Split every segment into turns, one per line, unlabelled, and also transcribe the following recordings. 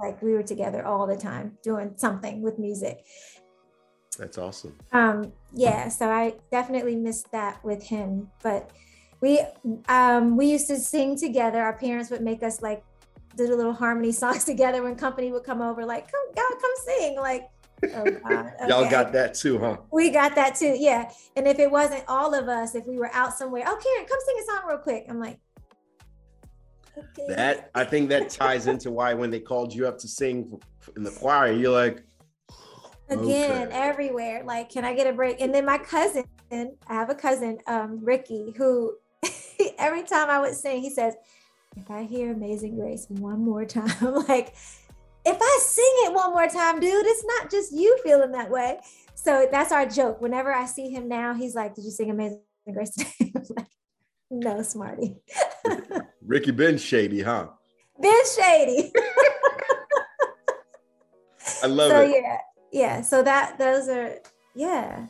like we were together all the time doing something with music.
That's awesome.
Um, yeah, so I definitely missed that with him. But we um we used to sing together. Our parents would make us like do the little harmony songs together when company would come over, like, come God, come sing. Like
Oh, God. Okay. Y'all got that too, huh?
We got that too, yeah. And if it wasn't all of us, if we were out somewhere, oh, Karen, come sing a song real quick. I'm like,
okay. That I think that ties into why when they called you up to sing in the choir, you're like,
again okay. everywhere. Like, can I get a break? And then my cousin, I have a cousin, um, Ricky, who every time I would sing, he says, if I hear Amazing Grace one more time, like if I sing it one more time, dude, it's not just you feeling that way. So that's our joke. Whenever I see him now, he's like, Did you sing Amazing Grace today? like, no, Smarty.
Ricky Ben Shady, huh?
Ben Shady.
I love
so,
it.
Yeah. Yeah. So that those are yeah.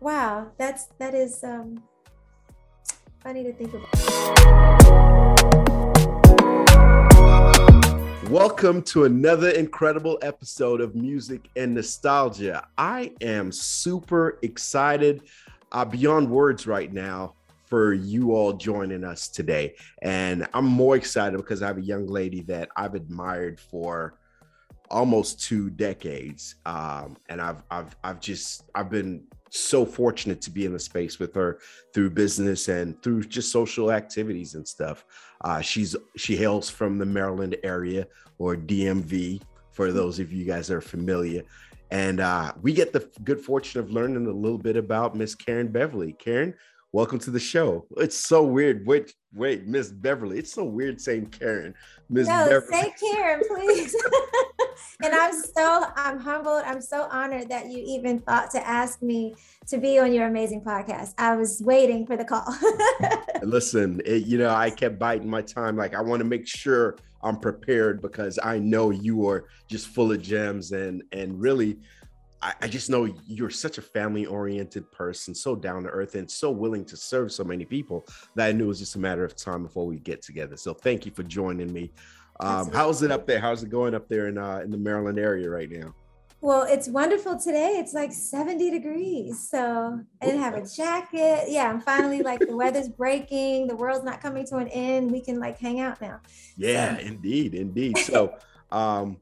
Wow. That's that is um funny to think about.
Welcome to another incredible episode of Music and Nostalgia. I am super excited, uh, beyond words right now, for you all joining us today. And I'm more excited because I have a young lady that I've admired for almost two decades. Um, and I've, I've, I've just, I've been so fortunate to be in the space with her through business and through just social activities and stuff. Uh, she's she hails from the Maryland area or DMV for those of you guys that are familiar. And uh, we get the good fortune of learning a little bit about Miss Karen Beverly. Karen, welcome to the show. It's so weird. Wait, wait, Miss Beverly. It's so weird saying Karen.
Miss no, Beverly. say Karen, please. and I'm so I'm humbled. I'm so honored that you even thought to ask me to be on your amazing podcast. I was waiting for the call.
Listen, it, you know, I kept biting my time. Like I want to make sure I'm prepared because I know you are just full of gems and and really I, just know you're such a family oriented person, so down to earth and so willing to serve so many people that I knew it was just a matter of time before we get together. So thank you for joining me. Um, how's it up there? How's it going up there in uh, in the Maryland area right now?
Well, it's wonderful today. It's like 70 degrees. So I didn't have a jacket. Yeah, I'm finally like the weather's breaking, the world's not coming to an end. We can like hang out now.
Yeah, so. indeed, indeed. So um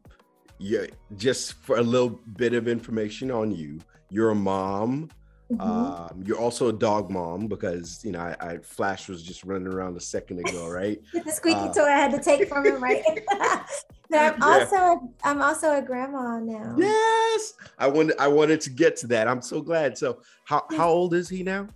yeah, just for a little bit of information on you, you're a mom Mm-hmm. Um, you're also a dog mom because you know I, I, Flash was just running around a second ago, right?
the squeaky uh, toy I had to take from him, right? but I'm yeah. also I'm also a grandma now.
Yes, I wanted I wanted to get to that. I'm so glad. So how how old is he now?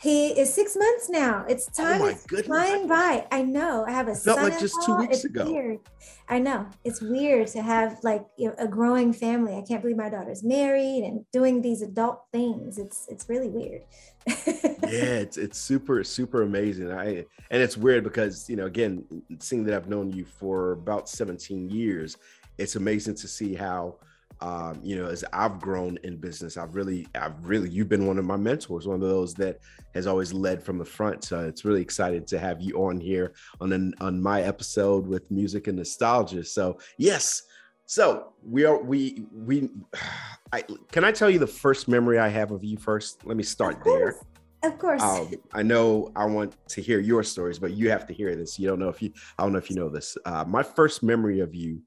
He is six months now. It's oh time. Oh it's flying by. I know. I have a
felt like just two weeks
it's
ago.
Weird. I know. It's weird to have like you know, a growing family. I can't believe my daughter's married and doing these adult things. It's it's really weird.
yeah, it's it's super super amazing. I and it's weird because you know again, seeing that I've known you for about 17 years, it's amazing to see how um, you know, as I've grown in business, I've really, I've really, you've been one of my mentors, one of those that has always led from the front. So it's really excited to have you on here on an, on my episode with music and nostalgia. So yes, so we are we we. I, can I tell you the first memory I have of you first? Let me start there.
Of course.
Um, I know I want to hear your stories, but you have to hear this. You don't know if you. I don't know if you know this. Uh, my first memory of you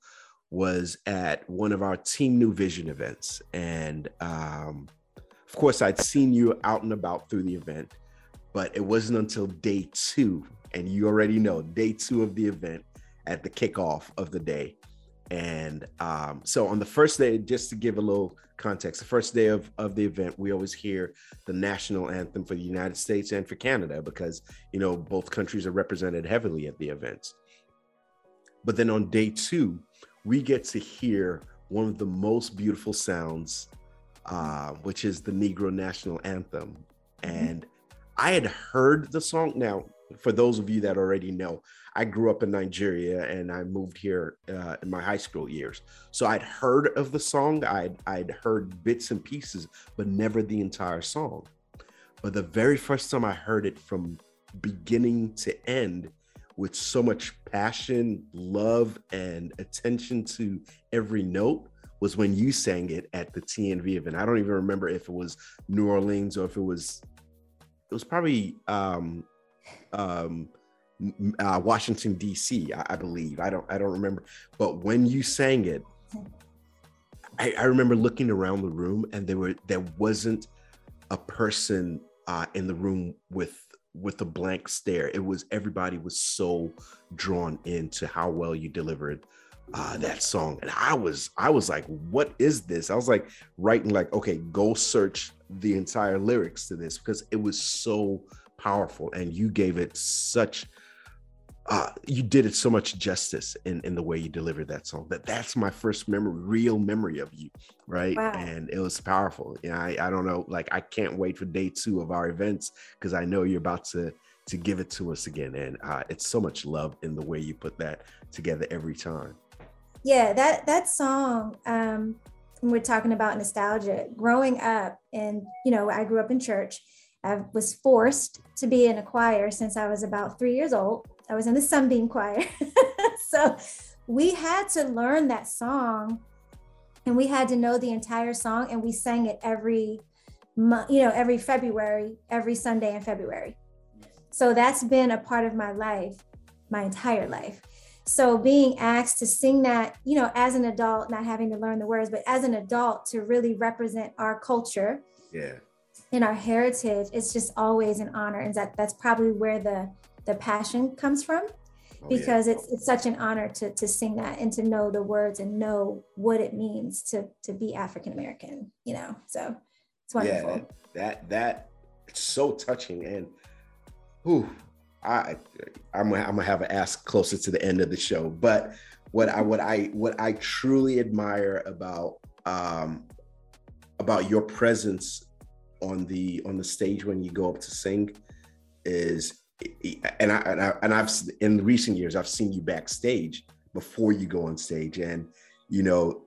was at one of our Team New Vision events. And um, of course, I'd seen you out and about through the event, but it wasn't until day two, and you already know day two of the event at the kickoff of the day. And um, so on the first day, just to give a little context, the first day of, of the event, we always hear the national anthem for the United States and for Canada because, you know, both countries are represented heavily at the events. But then on day two, we get to hear one of the most beautiful sounds, uh, which is the Negro National Anthem. Mm-hmm. And I had heard the song. Now, for those of you that already know, I grew up in Nigeria and I moved here uh, in my high school years. So I'd heard of the song, I'd, I'd heard bits and pieces, but never the entire song. But the very first time I heard it from beginning to end with so much passion, love, and attention to every note was when you sang it at the TNV event. I don't even remember if it was New Orleans or if it was it was probably um um uh, Washington D.C. I, I, believe. I don't I don't remember. But when you sang it, I, I remember looking around the room and there were there wasn't a person uh, in the room with with a blank stare. It was everybody was so drawn into how well you delivered uh, that song, and I was I was like, what is this? I was like writing like, okay, go search the entire lyrics to this because it was so powerful, and you gave it such uh, you did it so much justice in, in the way you delivered that song that that's my first memory real memory of you right? Wow. and it was powerful. And I, I don't know like i can't wait for day two of our events because i know you're about to to give it to us again. And uh, it's so much love in the way you put that together every time.
Yeah that that song um we're talking about nostalgia growing up and you know i grew up in church. I was forced to be in a choir since i was about three years old I was in the Sunbeam Choir. so we had to learn that song and we had to know the entire song and we sang it every month, you know, every February, every Sunday in February. So that's been a part of my life, my entire life. So being asked to sing that, you know, as an adult, not having to learn the words, but as an adult to really represent our culture.
Yeah.
And our heritage, it's just always an honor. And that that's probably where the the passion comes from oh, because yeah. it's it's such an honor to to sing that and to know the words and know what it means to to be African American, you know. So it's wonderful. Yeah,
that that, that it's so touching and whew, I I'm gonna, I'm gonna have an ask closer to the end of the show, but what I what I what I truly admire about um about your presence on the on the stage when you go up to sing is and I, and I and I've in recent years I've seen you backstage before you go on stage, and you know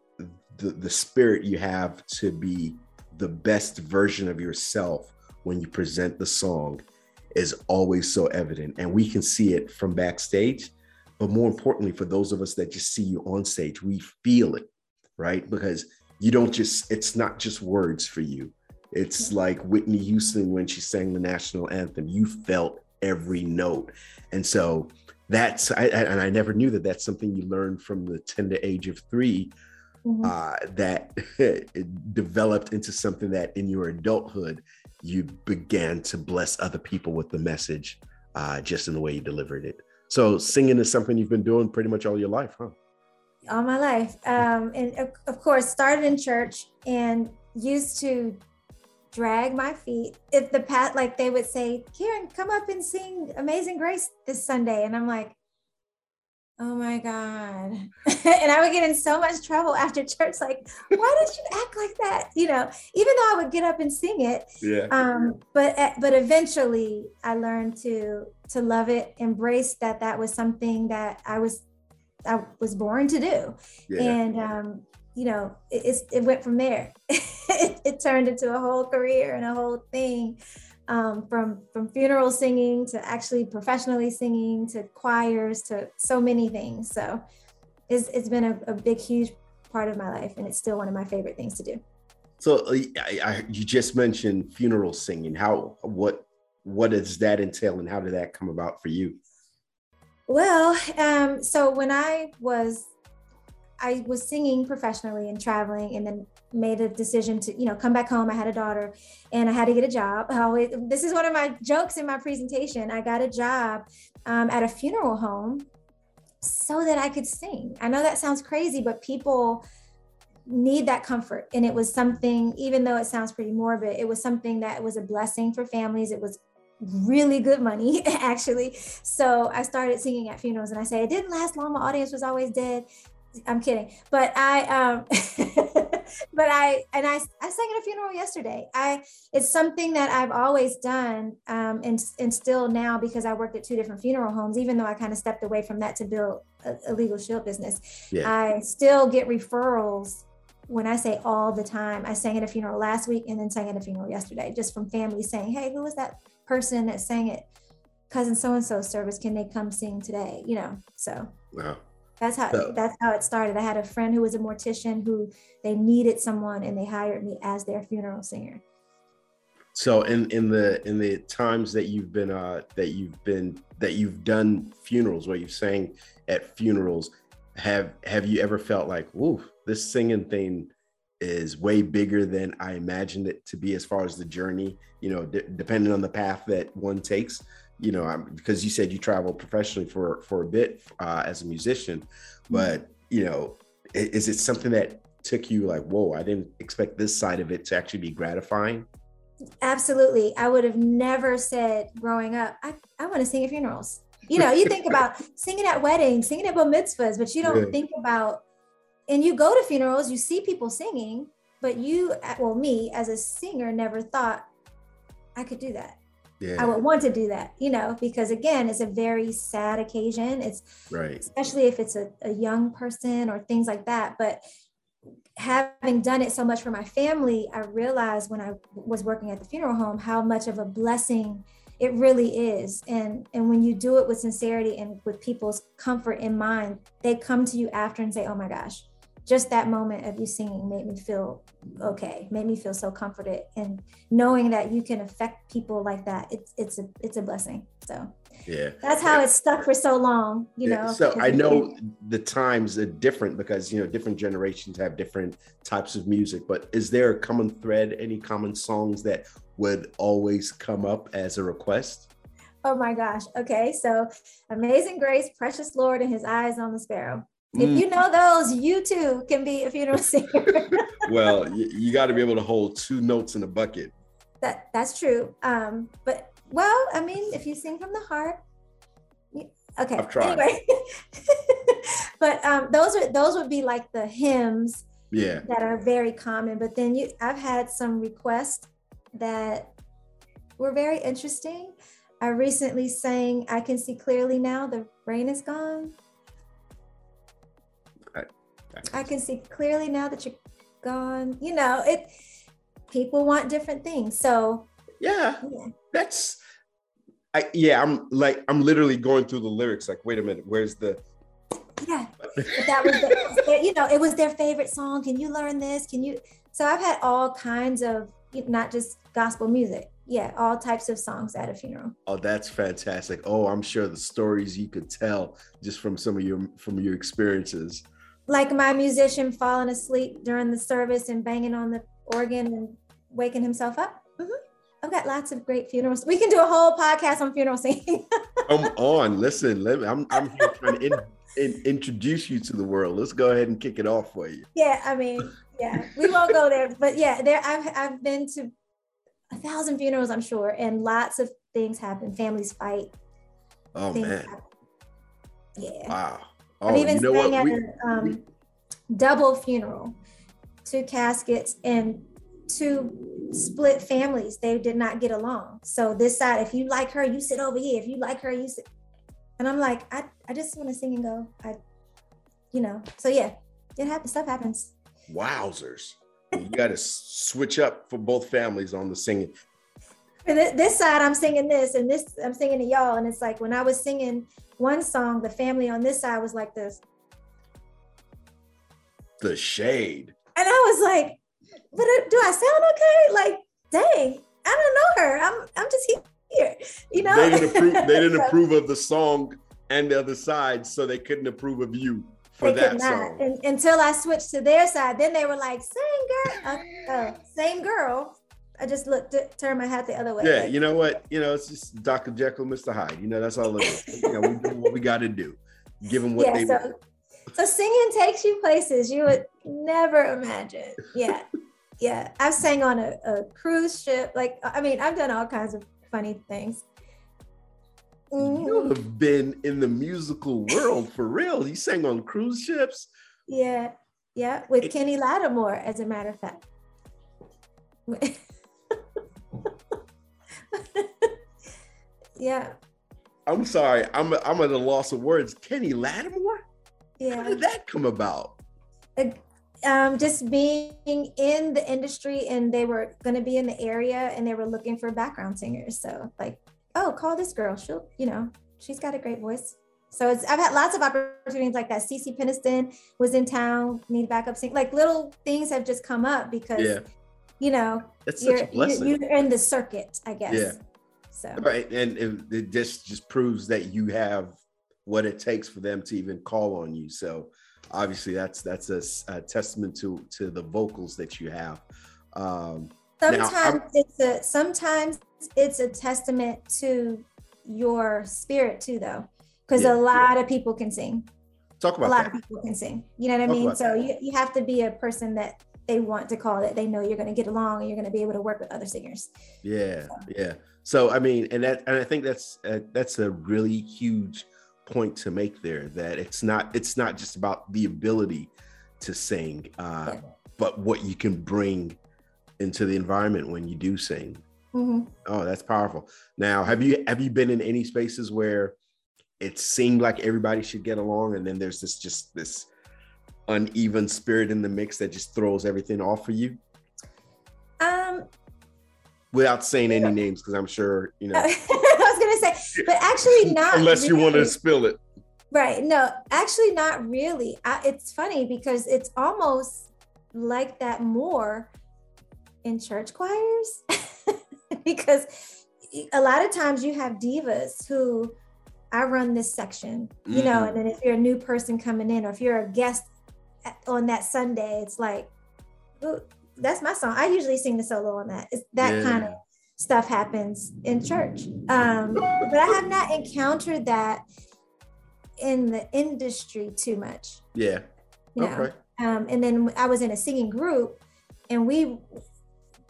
the the spirit you have to be the best version of yourself when you present the song is always so evident, and we can see it from backstage. But more importantly, for those of us that just see you on stage, we feel it, right? Because you don't just it's not just words for you. It's like Whitney Houston when she sang the national anthem. You felt every note. And so that's, I, and I never knew that that's something you learned from the tender age of 3 mm-hmm. uh, that developed into something that in your adulthood, you began to bless other people with the message uh, just in the way you delivered it. So singing is something you've been doing pretty much all your life, huh?
All my life. Um, and of course, started in church and used to drag my feet. If the pat like they would say, Karen, come up and sing Amazing Grace this Sunday. And I'm like, oh my God. and I would get in so much trouble after church, like, why did you act like that? You know, even though I would get up and sing it.
Yeah.
Um, but eh, but eventually I learned to to love it, embrace that that was something that I was I was born to do. Yeah. And um, you know, it, it went from there. it, turned into a whole career and a whole thing. Um, from from funeral singing to actually professionally singing to choirs to so many things. So it's, it's been a, a big, huge part of my life, and it's still one of my favorite things to do.
So uh, I, I, you just mentioned funeral singing. How what what does that entail, and how did that come about for you?
Well, um, so when I was I was singing professionally and traveling, and then made a decision to, you know, come back home. I had a daughter, and I had to get a job. I always, this is one of my jokes in my presentation. I got a job um, at a funeral home so that I could sing. I know that sounds crazy, but people need that comfort, and it was something. Even though it sounds pretty morbid, it was something that was a blessing for families. It was really good money actually so i started singing at funerals and i say it didn't last long my audience was always dead I'm kidding. But I um but I and I I sang at a funeral yesterday. I it's something that I've always done um and and still now because I worked at two different funeral homes even though I kind of stepped away from that to build a, a LegalShield business. Yeah. I still get referrals when I say all the time. I sang at a funeral last week and then sang at a funeral yesterday just from family saying, "Hey, who was that person that sang it cousin so and so service. Can they come sing today? You know, so
Wow.
That's how
So-
that's how it started. I had a friend who was a mortician who they needed someone and they hired me as their funeral singer.
So in in the in the times that you've been uh that you've been that you've done funerals where you've sang at funerals, have have you ever felt like, whoa, this singing thing is way bigger than I imagined it to be as far as the journey, you know, d- depending on the path that one takes, you know, I'm, because you said you traveled professionally for for a bit uh, as a musician, but you know, is it something that took you like, whoa, I didn't expect this side of it to actually be gratifying?
Absolutely. I would have never said growing up, I, I want to sing at funerals. You know, you think about singing at weddings, singing at bar mitzvahs, but you don't
Yeah.
think about, and you go to funerals, you see people singing, but you, well, me as a singer, never thought I could do that.
Yeah.
I would want to do that, you know, because again, it's a very sad occasion. It's
Right.
especially if it's a, a young person or things like that. But having done it so much for my family, I realized when I was working at the funeral home how much of a blessing it really is. And and when you do it with sincerity and with people's comfort in mind, they come to you after and say, "Oh my gosh, just that moment of you singing made me feel okay, made me feel so comforted." And knowing that you can affect people like that, it's it's a it's a blessing. So
Yeah.
that's how it's stuck for so long, you
Yeah,
know.
So I know the times are different because you know different generations have different types of music. But is there a common thread? Any common songs that would always come up as a request?
Oh my gosh. Okay. So Amazing Grace, Precious Lord, and His Eyes on the Sparrow. If
Mm,
you know those, you too can be a funeral singer.
well, you, you got to be able to hold two notes in a bucket.
that that's true. Um, but well, I mean, if you sing from the heart, you- okay.
I've tried.
Anyway, but um, those are those would be like the hymns
Yeah.
that are very common. But then you, I've had some requests that were very interesting. I recently sang "I Can See Clearly Now." The rain is gone. I can see clearly now that you're gone. You know, it. People want different things, so
Yeah.
yeah.
That's. I, yeah, I'm like I'm literally going through the lyrics. Like, wait a minute, where's the?
Yeah, that was the, you know it was their favorite song. Can you learn this? Can you? So I've had all kinds of not just gospel music. Yeah, all types of songs at a funeral.
Oh, that's fantastic. Oh, I'm sure the stories you could tell just from some of your from your experiences.
Like my musician falling asleep during the service and banging on the organ and waking himself up. Mhm. I've got lots of great funerals. We can do a whole podcast on funeral singing.
Come on, listen. Let me, I'm I'm here trying to in, in, introduce you to the world. Let's go ahead and kick it off for you.
yeah, I mean, yeah, we won't go there, but yeah, there I've I've been to a thousand funerals, I'm sure, and lots of things happen. Families fight.
Oh man,
happen. Yeah.
wow.
I've
Oh,
even
you know
sang at
We,
a um, double funeral, two caskets and two split families. They did not get along. So this side, if you like her, you sit over here. If you like her, you sit. And I'm like, I, I just want to sing and go. I, you know. So yeah, it happens. Stuff happens.
wowzers. You got to switch up for both families on the singing.
And this side, I'm singing this, and this I'm singing to y'all. And it's like when I was singing one song, the family on this side was like this,
The shade.
and I was like, "But uh, do I sound okay? Like, dang, I don't know her. I'm I'm just here, you know."
They didn't approve. They didn't
So
approve of the song and the other side, so they couldn't approve of you for that song.
And, until I switched to their side, then they were like, "Same girl, uh, uh, same girl." I just looked, turned my hat the other way.
Yeah,
like,
you know what? You know, it's just Dr. Jekyll, Mr. Hyde. You know, that's all it is. you know, we do what we got to do. Give them what
yeah,
they
so, so singing takes you places you would never imagine. Yeah. Yeah. I've sang on a, a cruise ship. Like, I mean, I've done all kinds of funny things.
You
Mhm.
have been in the musical world for real. You sang on cruise ships.
Yeah. Yeah. With Kenny Lattimore, as a matter of fact. yeah.
I'm sorry, I'm I'm at a loss of words. Kenny Lattimore?
Yeah.
How did that come about?
um, just being in the industry and they were going to be in the area and they were looking for background singers. So like oh, call this girl. She'll, you know, she's got a great voice. So it's I've had lots of opportunities like that. CeCe Peniston was in town, need backup sing. Like little things have just come up because yeah. You know
That's you're, you're,
you're in the circuit, I guess. Yeah. So
right, and it, it just just proves that you have what it takes for them to even call on you. So obviously that's that's a, a testament to to the vocals that you have. Um,
sometimes now, it's a sometimes it's a testament to your spirit too, though because yeah, a lot yeah. of people can sing.
Talk about
a lot
that.
of people can sing. You know what I mean? So you, you have to be a person that they want to call that they know you're going to get along and you're going to be able to work with other singers.
Yeah, so. yeah. So I mean, and that and I think that's uh, that's a really huge point to make there. That it's not it's not just about the ability to sing, uh, yeah. but what you can bring into the environment when you do sing. Mm-hmm. Oh, that's powerful. Now, have you have you been in any spaces where it seemed like everybody should get along, and then there's this just this uneven spirit in the mix that just throws everything off for you?
Um,
without saying any names, because I'm sure you know.
I was gonna say, but actually not.
Unless really. you want to spill it.
Right. No, actually not really. I, it's funny because it's almost like that more in church choirs because a lot of times you have divas who I run this section, you mm-hmm. know, and then if you're a new person coming in or if you're a guest on that Sunday, it's like, that's my song. I usually sing the solo on that. It's that yeah. kind of stuff happens in church. Um, but I have not encountered that in the industry too much.
Yeah.
You know? Okay. Um, and then I was in a singing group and we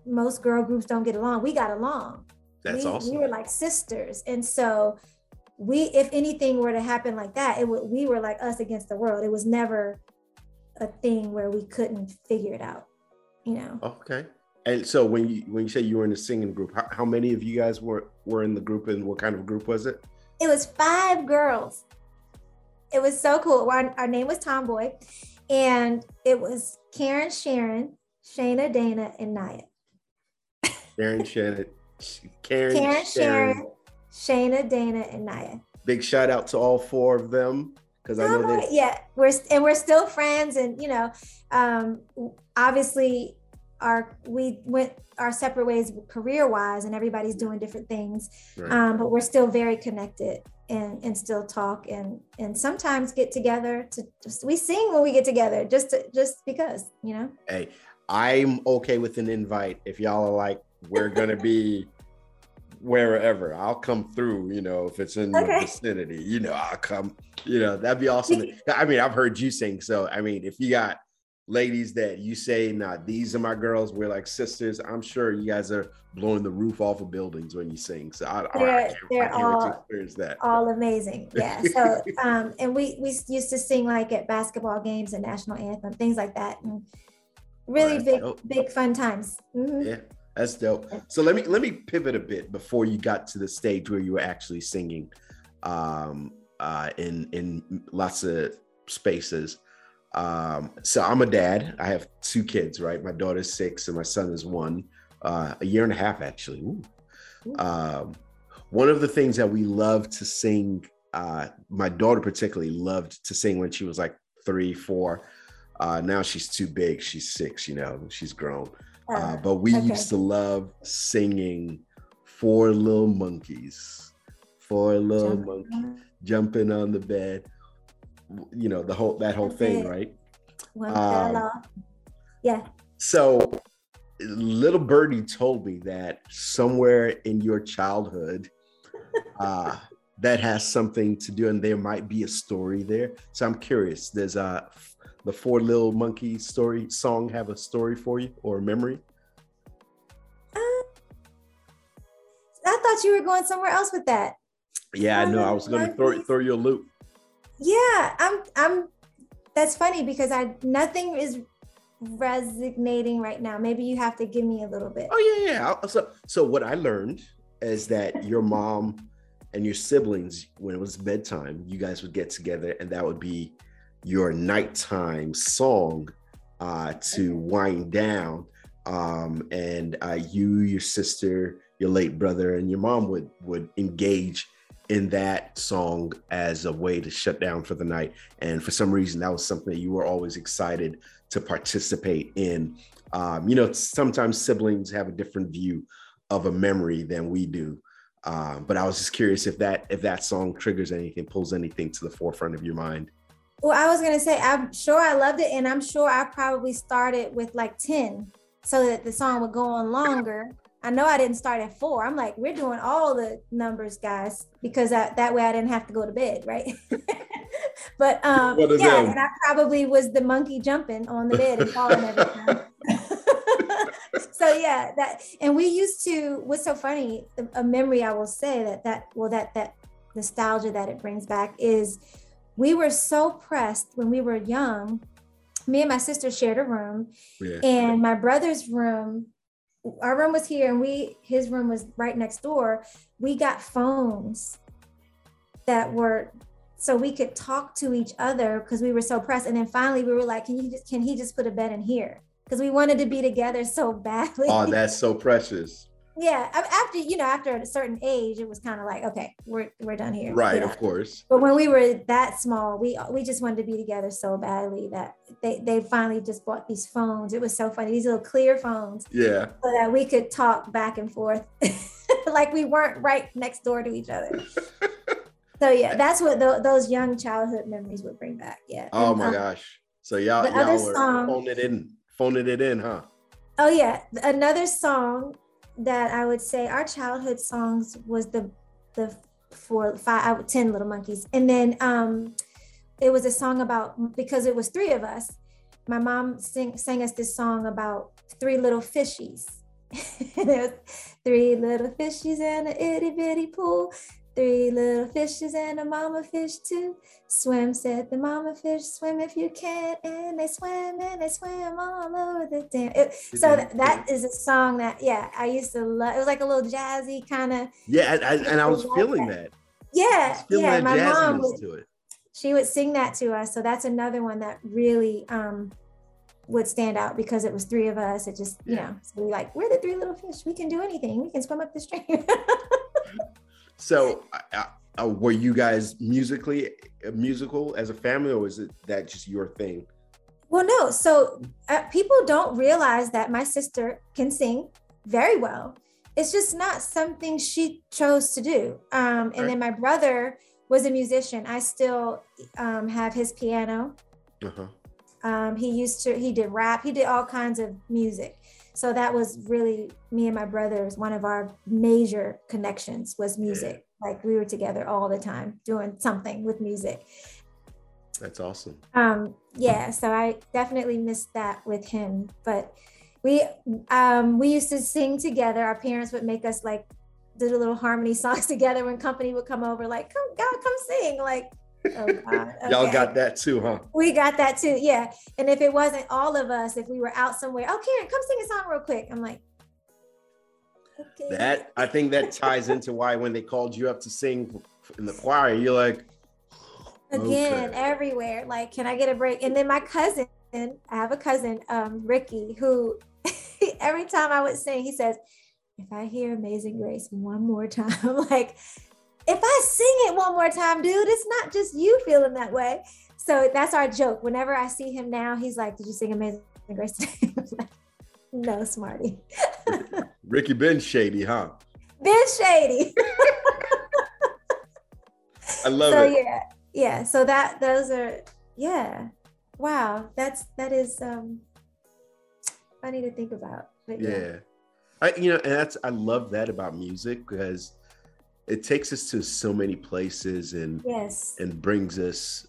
most girl groups don't get along. We got along.
That's
we,
awesome.
We were like sisters. And so we if anything were to happen like that it would we were like us against the world it was never a thing where we couldn't figure it out you know?
Okay. And so when you when you say you were in a singing group how, how many of you guys were were in the group and what kind of group was it?
It was five girls. It was so cool. Our, our name was tomboy and it was karen sharon shayna dana and naya.
Karen shannon karen,
karen sharon, sharon. Shayna, Dana, and Naya.
Big shout out to all four of them because I know they.
Yeah, we're and we're still friends, and you know, um, obviously, our we went our separate ways career wise, and everybody's doing different things, right. um, but we're still very connected and and still talk and and sometimes get together to just we sing when we get together just to, just because you know.
Hey, I'm okay with an invite if y'all are like we're gonna be wherever. I'll come through, you know, if it's in okay. the vicinity, you know, I'll come, you know, that'd be awesome. I mean, I've heard you sing. So, I mean, if you got ladies that you say, nah, these are my girls, we're like sisters, I'm sure you guys are blowing the roof off of buildings when you sing. So I,
they're, I they're all. All amazing. Yeah. So, um, and we, we used to sing like at basketball games and national anthem, things like that. And really right. big, big fun times.
Mm-hmm. Yeah. That's dope. So let me let me pivot a bit before you got to the stage where you were actually singing um, uh, in in lots of spaces. Um, so I'm a dad. I have two kids, right? My daughter's six and my son is one, uh, a year and a half actually. Um, one of the things that we love to sing, uh, my daughter particularly loved to sing when she was like three, four. Uh, now she's too big. She's six, you know, she's grown. Uh, but we okay. used to love singing Four Little Monkeys, Four Little Monkeys jumping on the bed. You know the whole that whole thing, right?
Um, yeah.
So, little birdie told me that somewhere in your childhood, uh, that has something to do, and there might be a story there. So I'm curious. There's a the Four Little Monkeys story song have a story for you or a memory?
Uh, I thought you were going somewhere else with that.
Yeah, I know. I was going to throw throw you a loop.
Yeah, I'm. I'm. That's funny because I nothing is resonating right now. Maybe you have to give me a little bit.
Oh yeah, yeah. So so what I learned is that your mom and your siblings, when it was bedtime, you guys would get together, and that would be your nighttime song uh, to wind down. Um, and uh, you, your sister, your late brother, and your mom would would engage in that song as a way to shut down for the night. And for some reason, that was something that you were always excited to participate in. Um, you know, sometimes siblings have a different view of a memory than we do. Um, but I was just curious if that if that song triggers anything, pulls anything to the forefront of your mind.
Well, I was gonna say I'm sure I loved it, and I'm sure I probably started with like ten, so that the song would go on longer. I know I didn't start at four. I'm like, we're doing all the numbers, guys, because I, that way I didn't have to go to bed, right? but um, yeah, and I probably was the monkey jumping on the bed and falling every time. so yeah, that and we used to. What's so funny? A memory I will say that that well that that nostalgia that it brings back is we were so pressed when we were young. Me and my sister shared a room, yeah. and my brother's room our room was here and we his room was right next door. We got phones that were so we could talk to each other because we were so pressed. And then finally we were like can you just can he just put a bed in here? Because we wanted to be together so badly.
Oh that's so precious
yeah after you know after a certain age it was kind of like okay we're we're done here.
Right of course.
But when we were that small we we just wanted to be together so badly that they they finally just bought these phones. It was so funny these little clear phones
yeah.
so that we could talk back and forth like we weren't right next door to each other. So yeah that's what the, those young childhood memories would bring back yeah.
Oh and, my um, gosh. So y'all, y'all were song, phoning it in phoning it in huh?
Oh yeah another song that I would say our childhood songs was the the four five ten little monkeys, and then um, it was a song about because it was three of us. My mom sing, sang us this song about three little fishies. three little fishies in an itty bitty pool. Three little fishes and a mama fish too. Swim, said the mama fish, swim if you can. And they swim and they swim all over the dam. It, so that, that is a song that, yeah, I used to love. It was like a little jazzy kind of.
Yeah, I, I, and I was feeling that. that.
Yeah, yeah. My mom would, she would sing that to us. So that's another one that really um, would stand out because it was three of us. It just, you know, so we like, we're the three little fish. We can do anything. We can swim up the stream.
So, uh, uh, were you guys musically uh, musical as a family, or was it that just your thing?
Well, no. So uh, people don't realize that my sister can sing very well. It's just not something she chose to do. Um, and right. then my brother was a musician. I still um, have his piano. Uh-huh. Um, he used to. He did rap. He did all kinds of music. So that was really me and my brothers. One of our major connections was music. Yeah. Like we were together all the time doing something with music.
That's awesome.
Um, yeah, so I definitely missed that with him. But we um we used to sing together. Our parents would make us like do the little harmony songs together when company would come over, like, come God, come sing. Like
Oh Okay. Y'all got that too, huh?
We got that too, yeah. And if it wasn't all of us, if we were out somewhere, oh Karen, come sing a song real quick. I'm like,
okay. That I think that ties into why when they called you up to sing in the choir, you're like,
again, okay. everywhere. Like, can I get a break? And then my cousin, I have a cousin, um, Ricky, who every time I would sing, he says, if I hear Amazing Grace one more time, like if I sing it one more time, dude, it's not just you feeling that way. So that's our joke. Whenever I see him now, he's like, Did you sing Amazing Grace today? like, no, Smarty.
Ricky Ben Shady, huh?
Ben Shady.
I love
so,
it.
Yeah. Yeah. So that those are yeah. Wow. That's that is um funny to think about.
But yeah. yeah. I you know, and that's I love that about music because it takes us to so many places and
yes.
and brings us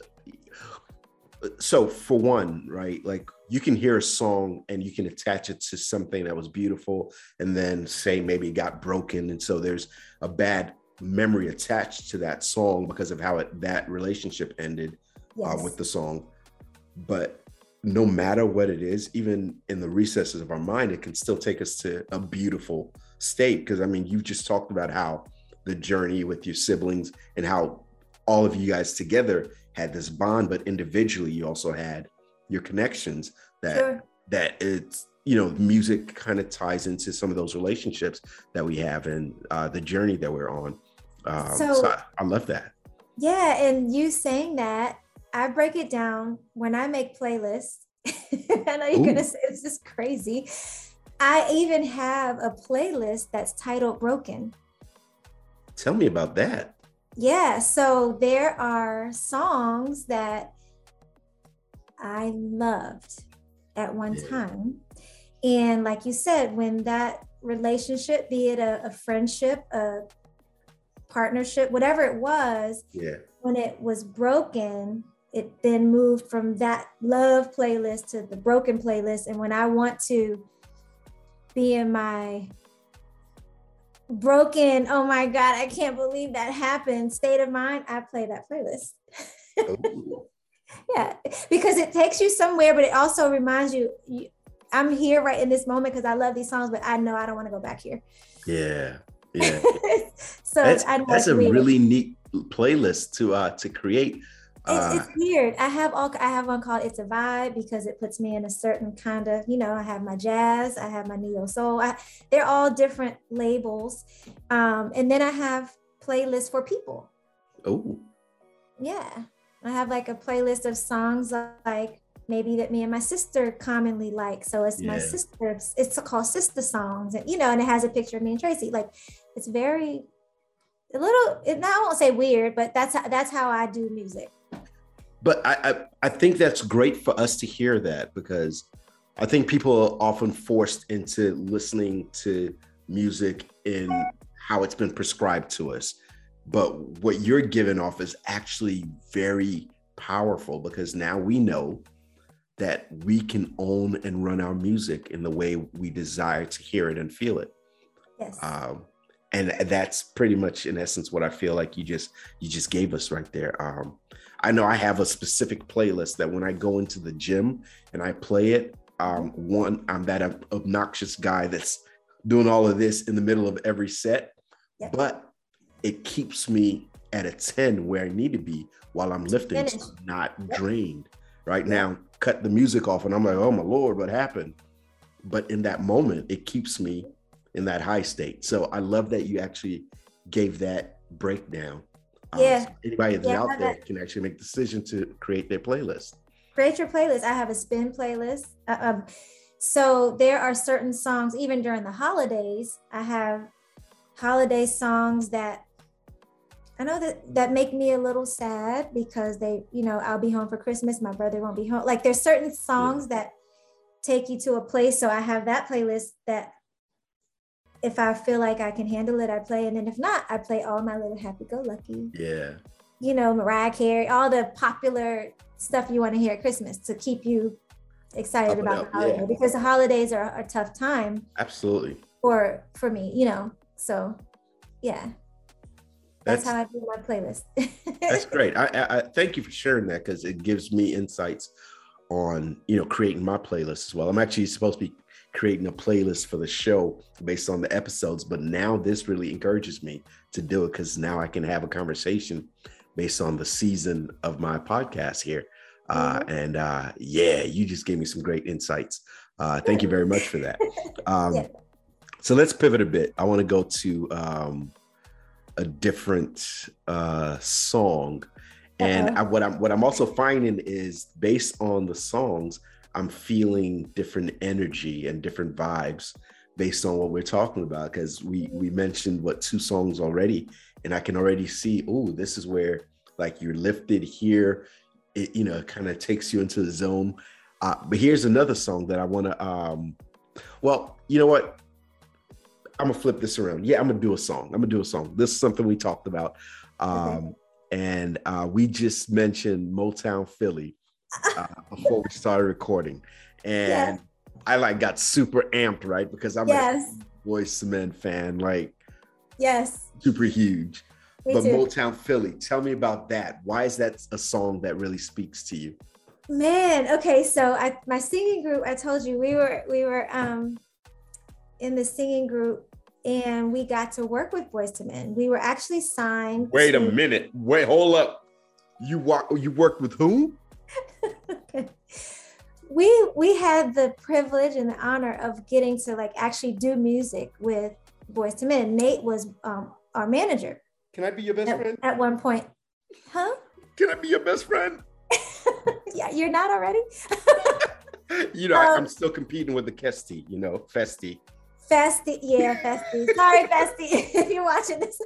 so for one right like you can hear a song and you can attach it to something that was beautiful and then say maybe it got broken. And so there's a bad memory attached to that song because of how it that relationship ended uh, yes. uh, with the song. But no matter what it is even in the recesses of our mind it can still take us to a beautiful state. Because i mean you just talked about how the journey with your siblings and how all of you guys together had this bond, but individually you also had your connections that sure. that it's you know, music kind of ties into some of those relationships that we have and uh, the journey that we're on. Um, so, so I, I love that.
Yeah, and you saying that, I break it down when I make playlists. I know you're Ooh. gonna say this is crazy. I even have a playlist that's titled Broken.
Tell me about that.
Yeah, so there are songs that I loved at one yeah. time. And like you said, when that relationship, be it a, a friendship, a partnership, whatever it was,
yeah.
when it was broken, it then moved from that love playlist to the broken playlist. And when I want to be in my broken, oh my God, I can't believe that happened state of mind, I play that playlist. yeah, because it takes you somewhere, but it also reminds you, you I'm here right in this moment because I love these songs, but I know I don't want to go back here.
Yeah. Yeah. so that's, that's a really neat playlist to uh to create.
Uh, it's, it's, weird. I have all I have one called "It's a Vibe" because it puts me in a certain kind of, you know. I have my jazz, I have my neo soul. I, they're all different labels, um, and then I have playlists for people.
Oh,
yeah. I have like a playlist of songs like maybe that me and my sister commonly like. So it's yeah. my sister, it's called sister songs. And you know, and it has a picture of me and Tracy. Like it's very a little it, I won't say weird, but that's that's how I do music.
But I, I I think that's great for us to hear that because I think people are often forced into listening to music in how it's been prescribed to us. But what you're giving off is actually very powerful because now we know that we can own and run our music in the way we desire to hear it and feel it.
Yes.
Um, and that's pretty much in essence what I feel like you just you just gave us right there. Um, I know I have a specific playlist that when I go into the gym and I play it, um, one I'm that obnoxious guy that's doing all of this in the middle of every set, yep. but it keeps me at a 10 where I need to be while I'm lifting, so I'm not yep. drained. Right yep. now, cut the music off and I'm like, oh my Lord, what happened? But in that moment, it keeps me in that high state. So I love that you actually gave that breakdown.
Um, yeah.
so anybody that's yeah, out there that. can actually make the decision to create their playlist.
Create your playlist. I have a spin playlist. Uh, um, so there are certain songs, even during the holidays, I have holiday songs that I know that that make me a little sad because they, you know, I'll be home for Christmas, my brother won't be home. Like there's certain songs yeah. that take you to a place. So I have that playlist that if I feel like I can handle it, I play. And then if not, I play all my little happy go lucky.
Yeah.
You know, Mariah Carey, all the popular stuff you want to hear at Christmas to keep you excited about the holiday yeah. because the holidays are a tough time.
Absolutely.
For for me, you know. So yeah. That's, that's how I do my playlist.
that's great. I, I, I, thank you for sharing that because it gives me insights on you know creating my playlist as well. I'm actually supposed to be creating a playlist for the show based on the episodes, but now this really encourages me to do it because now I can have a conversation based on the season of my podcast here. Uh, mm-hmm. and uh, yeah, you just gave me some great insights. Uh, thank you very much for that. Um, yeah. So let's pivot a bit. I want to go to um, a different uh, song. And uh-huh. I, what I'm what I'm also finding is based on the songs, I'm feeling different energy and different vibes based on what we're talking about. Because we we mentioned what two songs already, and I can already see, oh, this is where like you're lifted here. It you know kind of takes you into the zone. Uh, but here's another song that I want to. um Well, you know what? I'm gonna flip this around. Yeah, I'm gonna do a song. I'm gonna do a song. This is something we talked about. Um, okay. And uh, we just mentioned Motownphilly uh, before we started recording. And yes. I like got super amped, right? Because I'm yes. a II Men fan, like
yes,
super huge. Me but too. Motownphilly, tell me about that. Why is that a song that really speaks to you?
Man, okay, so I my singing group, I told you we were we were um in the singing group and we got to work with Boyz II Men. We were actually signed.
Wait
to-
a minute. Wait, hold up. You walk. You worked with who?
we we had the privilege and the honor of getting to like actually do music with Boyz II Men. Nate was um, our manager.
Can I be your best
at,
friend?
At one point, huh?
Can I be your best friend?
yeah, you're not already.
you know, um, I'm still competing with the Kesty. You know, Festy.
Festy, yeah, Festy. Sorry, Festy, if you're watching this.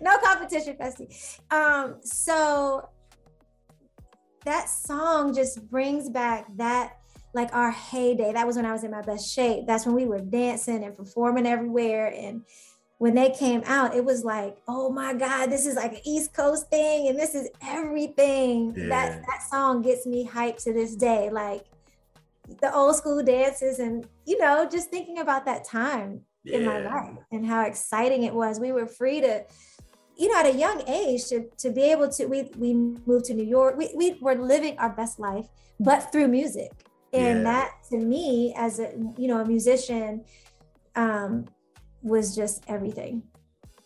no competition, Festy. Um, so that song just brings back that like our heyday. That was when I was in my best shape. That's when we were dancing and performing everywhere. And when they came out, it was like, oh my God, this is like an East Coast thing, and this is everything. Yeah. That that song gets me hyped to this day. Like the old school dances, and you know, just thinking about that time yeah. in my life and how exciting it was. We were free to you know, at a young age to, to be able to, we, we moved to New York, we, we were living our best life, but through music. And yeah. that to me as a, you know, a musician um, was just everything.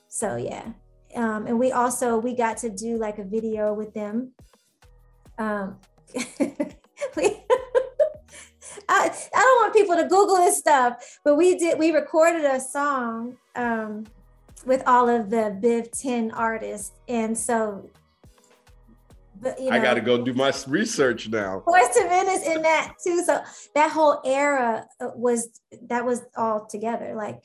So yeah. Um, and we also, we got to do like a video with them. Um, we, I, I don't want people to Google this stuff, but we did, we recorded a song um, with all of the Biv 10 artists. And so
but, you know, I got to go do my research now.
Boyz II Men is in that too. So that whole era uh, was that was all together. Like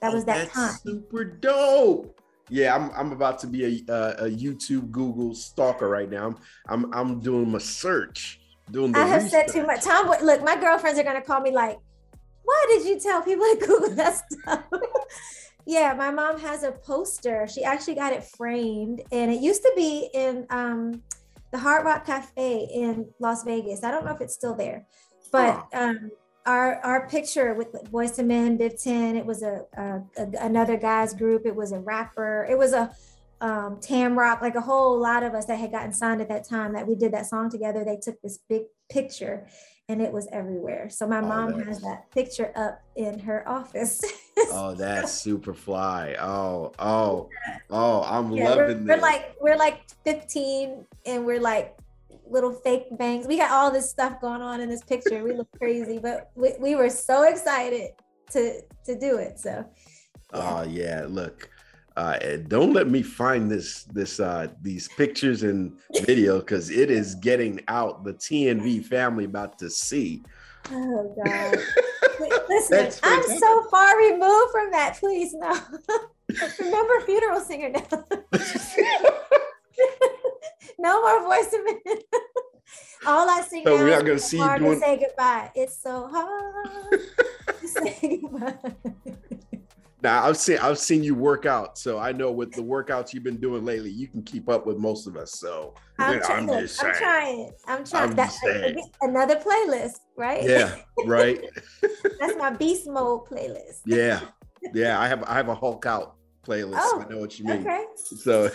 that was oh, that time.
Super dope. Yeah, I'm I'm about to be a, a, a YouTube Google stalker right now. I'm I'm I'm doing my search. Doing
I have research. said too much. Tom, look, my girlfriends are gonna call me like, why did you tell people to Google that stuff? Yeah, my mom has a poster. She actually got it framed, and it used to be in um, the Hard Rock Cafe in Las Vegas. I don't know if it's still there, but um, our our picture with Boyz II Men, Biv 10, it was a, a, a, another guy's group. It was a rapper. It was a um, Tamrock, like a whole lot of us that had gotten signed at that time that we did that song together. They took this big picture and it was everywhere. So my oh, mom has that picture up in her office.
oh, that's super fly. Oh, oh, oh, I'm yeah,
loving we're, we're, like we're like 15 and we're like little fake bangs. We got all this stuff going on in this picture. We look crazy, but we, we were so excited to to do it. So
yeah. Oh yeah, look uh, don't let me find this this uh, these pictures and video because it is getting out. The TNV family about to see.
Oh God! Listen, I'm so far removed from that. Please no. Remember, funeral singer now. no more voice of it. All I sing so now we're not gonna see hard doing... to say goodbye. It's so hard to say goodbye.
Now I've seen I've seen you work out, so I know with the workouts you've been doing lately, you can keep up with most of us. So
I'm, trying, I'm just saying. I'm trying. I'm trying. I'm that, another playlist, right?
Yeah, right.
That's my beast mode playlist.
yeah, yeah. I have I have a Hulk out playlist. Oh, I know what you mean. Okay. So.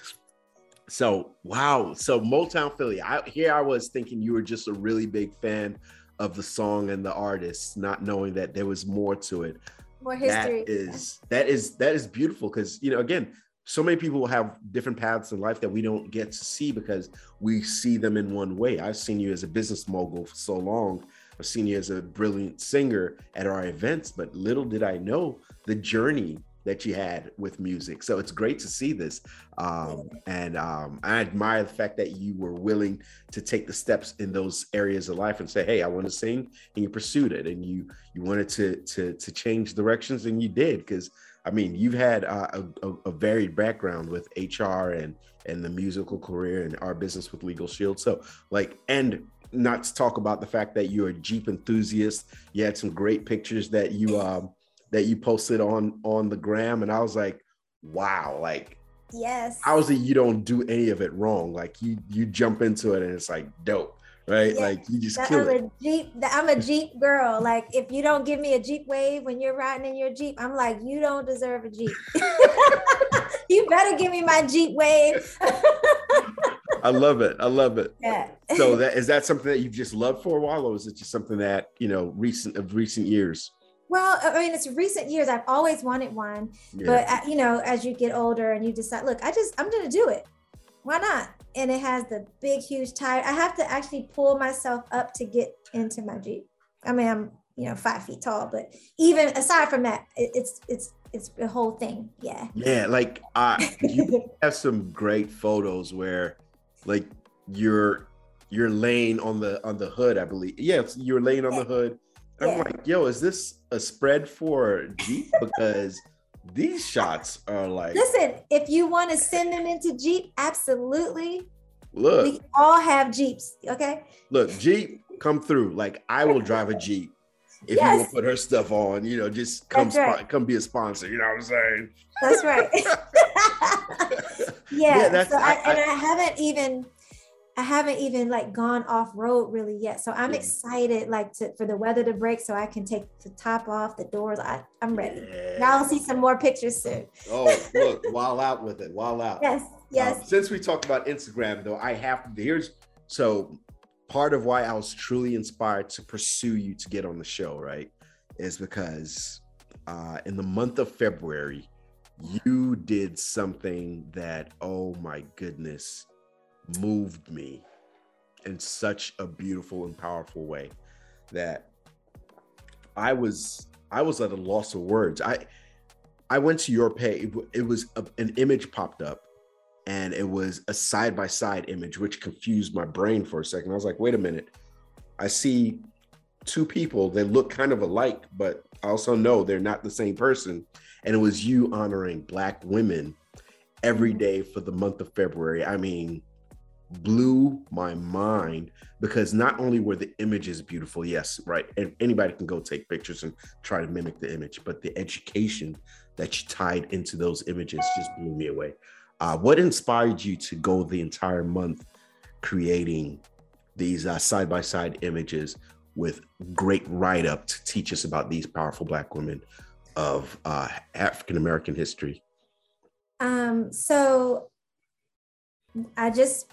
so wow. So Motownphilly. I here I was thinking you were just a really big fan of the song and the artist, not knowing that there was more to it
more history.
That is that is that is beautiful because you know again, so many people have different paths in life that we don't get to see because we see them in one way. I've seen you as a business mogul for so long. I've seen you as a brilliant singer at our events, but little did I know the journey that you had with music. So it's great to see this. Um, and um, I admire the fact that you were willing to take the steps in those areas of life and say, "Hey, I want to sing," and you pursued it, and you you wanted to to to change directions, and you did. Because I mean, you've had uh, a, a, a, varied background with HR and and the musical career and our business with LegalShield. So like, and not to talk about the fact that you're a Jeep enthusiast. You had some great pictures that you um, that you posted on on the gram and i was like wow like
yes
how is it you don't do any of it wrong like you you jump into it and it's like dope right yeah. like you just kill
I'm
it.
a jeep i'm a jeep girl like if you don't give me a jeep wave when you're riding in your jeep i'm like you don't deserve a jeep you better give me my jeep wave
I love it. I love it. Yeah. so that is that something that you've just loved for a while, or is it just something that you know recent of recent years?
Well, I mean, it's recent years. I've always wanted one, yeah. but uh, you know, as you get older and you decide, look, I just I'm going to do it. Why not? and it has the big, huge tire. I have to actually pull myself up to get into my Jeep. I mean, I'm you know five feet tall, but even aside from that, it, it's it's it's the whole thing. Yeah.
Yeah, like I you have some great photos where, like, you're you're laying on the on the hood, I believe. Yeah, you're laying on the hood. And yeah. I'm like, yo, is this a spread for Jeep? Because these shots are like
listen if you want to send them into jeep absolutely
look
we all have jeeps okay
look jeep come through like i will drive a jeep if yes. you will put her stuff on you know just come right. come be a sponsor you know what i'm saying
that's right yeah, yeah that's, so I, I, and i haven't even I haven't even like gone off road really yet. So I'm yeah. excited like to for the weather to break so I can take the top off, the doors. I, I'm ready. Yeah. Now I'll see some more pictures soon.
oh, look, while out with it, while out.
Yes, yes.
Um, since we talked about Instagram though, I have to here's so part of why I was truly inspired to pursue you to get on the show, right? Is because uh in the month of February, you did something that, oh my goodness moved me in such a beautiful and powerful way that I was I was at a loss of words. I I went to your page. It was a, an image popped up, and it was a side by side image, which confused my brain for a second. I was like, wait a minute. I see two people They look kind of alike, but I also know they're not the same person. And it was you honoring Black women every day for the month of February. I mean, blew my mind because not only were the images beautiful, yes, right, and anybody can go take pictures and try to mimic the image, but the education that you tied into those images just blew me away. Uh, what inspired you to go the entire month creating these side by side images with great write up to teach us about these powerful Black women of uh, African American history?
Um, so I just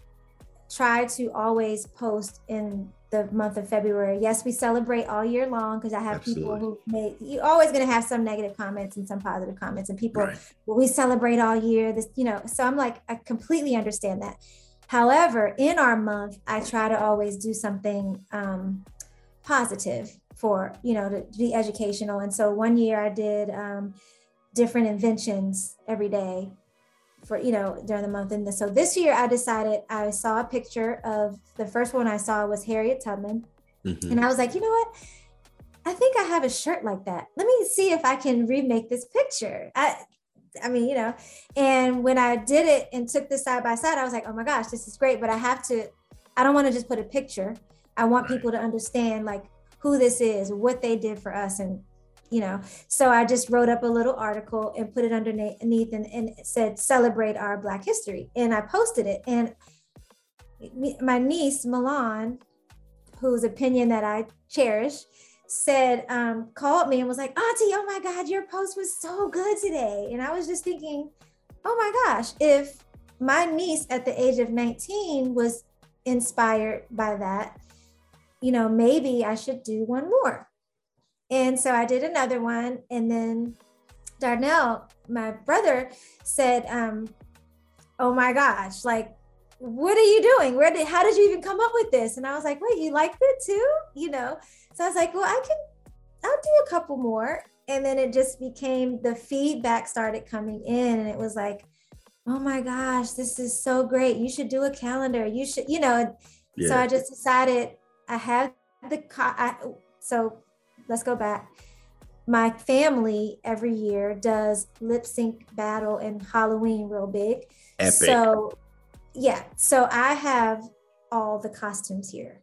try to always post in the month of February. Yes, we celebrate all year long because I have Absolutely. people who make you're always going to have some negative comments and some positive comments, and people right. well, we celebrate all year. This, you know, so I'm like, I completely understand that. However, in our month, I try to always do something um, positive for you know to be educational. And so one year I did um, different inventions every day for you know during the month. And so this year i decided i saw a picture of the first one i saw was harriet tubman. Mm-hmm. and i was like you know what? I think i have a shirt like that. Let me see if i can remake this picture. I i mean you know and when i did it and took this side by side i was like oh my gosh this is great. But i have to i don't want to just put a picture. I want right. people to understand like who this is what they did for us and you know. So i just wrote up a little article and put it underneath and, and said celebrate our black history. And i posted it and my niece milan whose opinion that i cherish said um, called me and was like auntie oh my god your post was so good today. And i was just thinking oh my gosh if my niece at the age of 19 was inspired by that you know maybe i should do one more and so I did another one. And then Darnell, my brother, said, um, Oh my gosh, like, what are you doing? Where did, how did you even come up with this? And I was like, Wait, you like it too? You know? So I was like, Well, I can, I'll do a couple more. And then it just became the feedback started coming in, and it was like, Oh my gosh, this is so great. You should do a calendar. You should, you know. Yeah. So I just decided I had the, I, so let's go back. My family every year does lip sync battle and Halloween real big. Epic. So, yeah. So I have all the costumes here.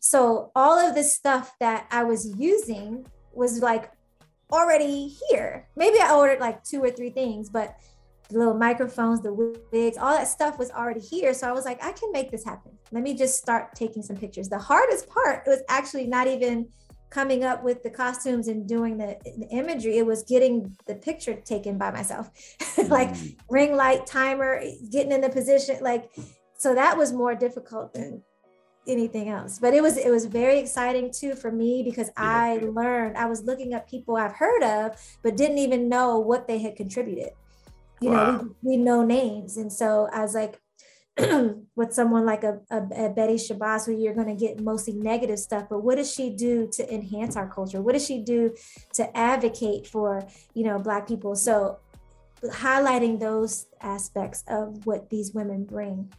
So all of the stuff that I was using was like already here. Maybe I ordered like two or three things, but the little microphones, the wigs, all that stuff was already here. So I was like, I can make this happen. Let me just start taking some pictures. The hardest part was actually not even coming up with the costumes and doing the, the imagery it was getting the picture taken by myself. Like mm. ring light timer getting in the position like so that was more difficult than anything else. But it was it was very exciting too for me because i learned i was looking up people i've heard of but didn't even know what they had contributed. You wow. know we, we know names. And so i was like with someone like a, a, a Betty Shabazz, who you're going to get mostly negative stuff, but what does she do to enhance our culture? What does she do to advocate for, you know, Black people? So highlighting those aspects of what these women bring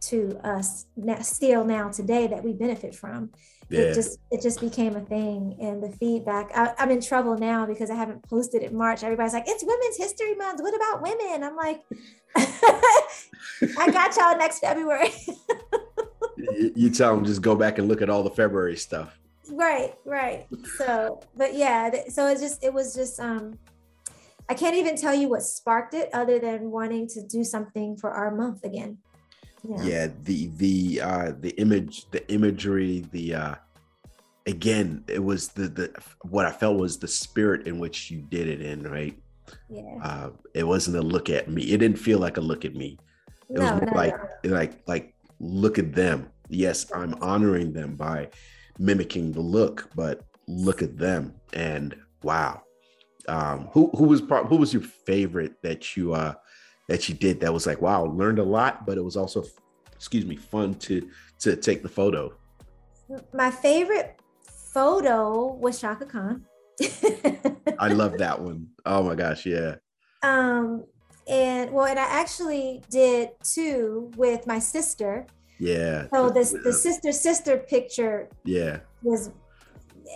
to us now, still now today that we benefit from. Yeah. It just it just became a thing, and the feedback. I, I'm in trouble now because I haven't posted it in March. Everybody's like, "It's Women's History Month. What about women?" I'm like, "I got y'all next February."
you, you tell them just go back and look at all the February stuff.
Right, right. So, but yeah, so it's just it was just um I can't even tell you what sparked it other than wanting to do something for our month again
yeah. yeah the the uh the image the imagery the uh again it was the the what i felt was the spirit in which you did it in right? Yeah. Uh it wasn't a look at me. It didn't feel like a look at me. It no, was no, like no. like like look at them. Yes i'm honoring them by mimicking the look but look at them and wow. Um who who was who was your favorite that you uh that you did that was like wow learned a lot but it was also excuse me fun to to take the photo.
My favorite photo was Chaka Khan.
I love that one. Oh my gosh yeah.
Um and well and i actually did two with my sister.
Yeah.
So this the sister sister picture
yeah.
was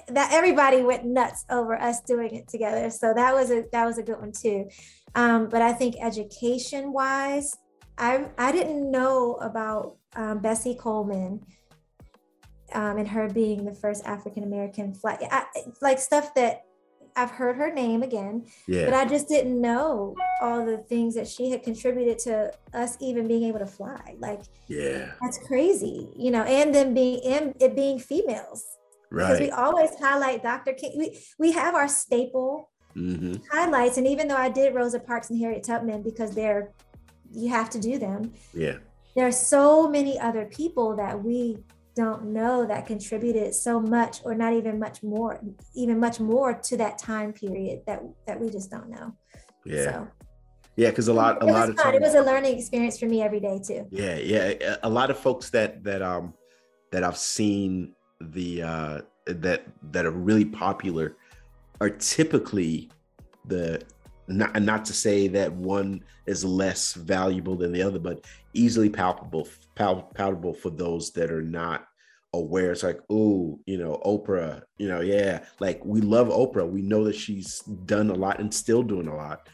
that everybody went nuts over us doing it together. So that was a that was a good one too um, but I think education wise, I I didn't know about um, Bessie Coleman um, and her being the first African American flight, I, like stuff that I've heard her name again, yeah. but I just didn't know all the things that she had contributed to us even being able to fly. Like,
yeah,
that's crazy, you know, and then being and it being females, right? Because we always highlight Dr. King. We we have our staple mm-hmm. highlights. And even though I did Rosa Parks and Harriet Tubman because they're you have to do them.
Yeah.
There are so many other people that we don't know that contributed so much or not even much more even much more to that time period that that we just don't know
yeah so, yeah because a lot a lot of
times it was a learning experience for me every day too
yeah yeah a lot of folks that that um that i've seen the uh that that are really popular are typically the not not to say that one is less valuable than the other, but easily palpable pal- palatable for those that are not aware. It's like, oh, you know, Oprah, you know, yeah, like we love Oprah. We know that she's done a lot and still doing a lot,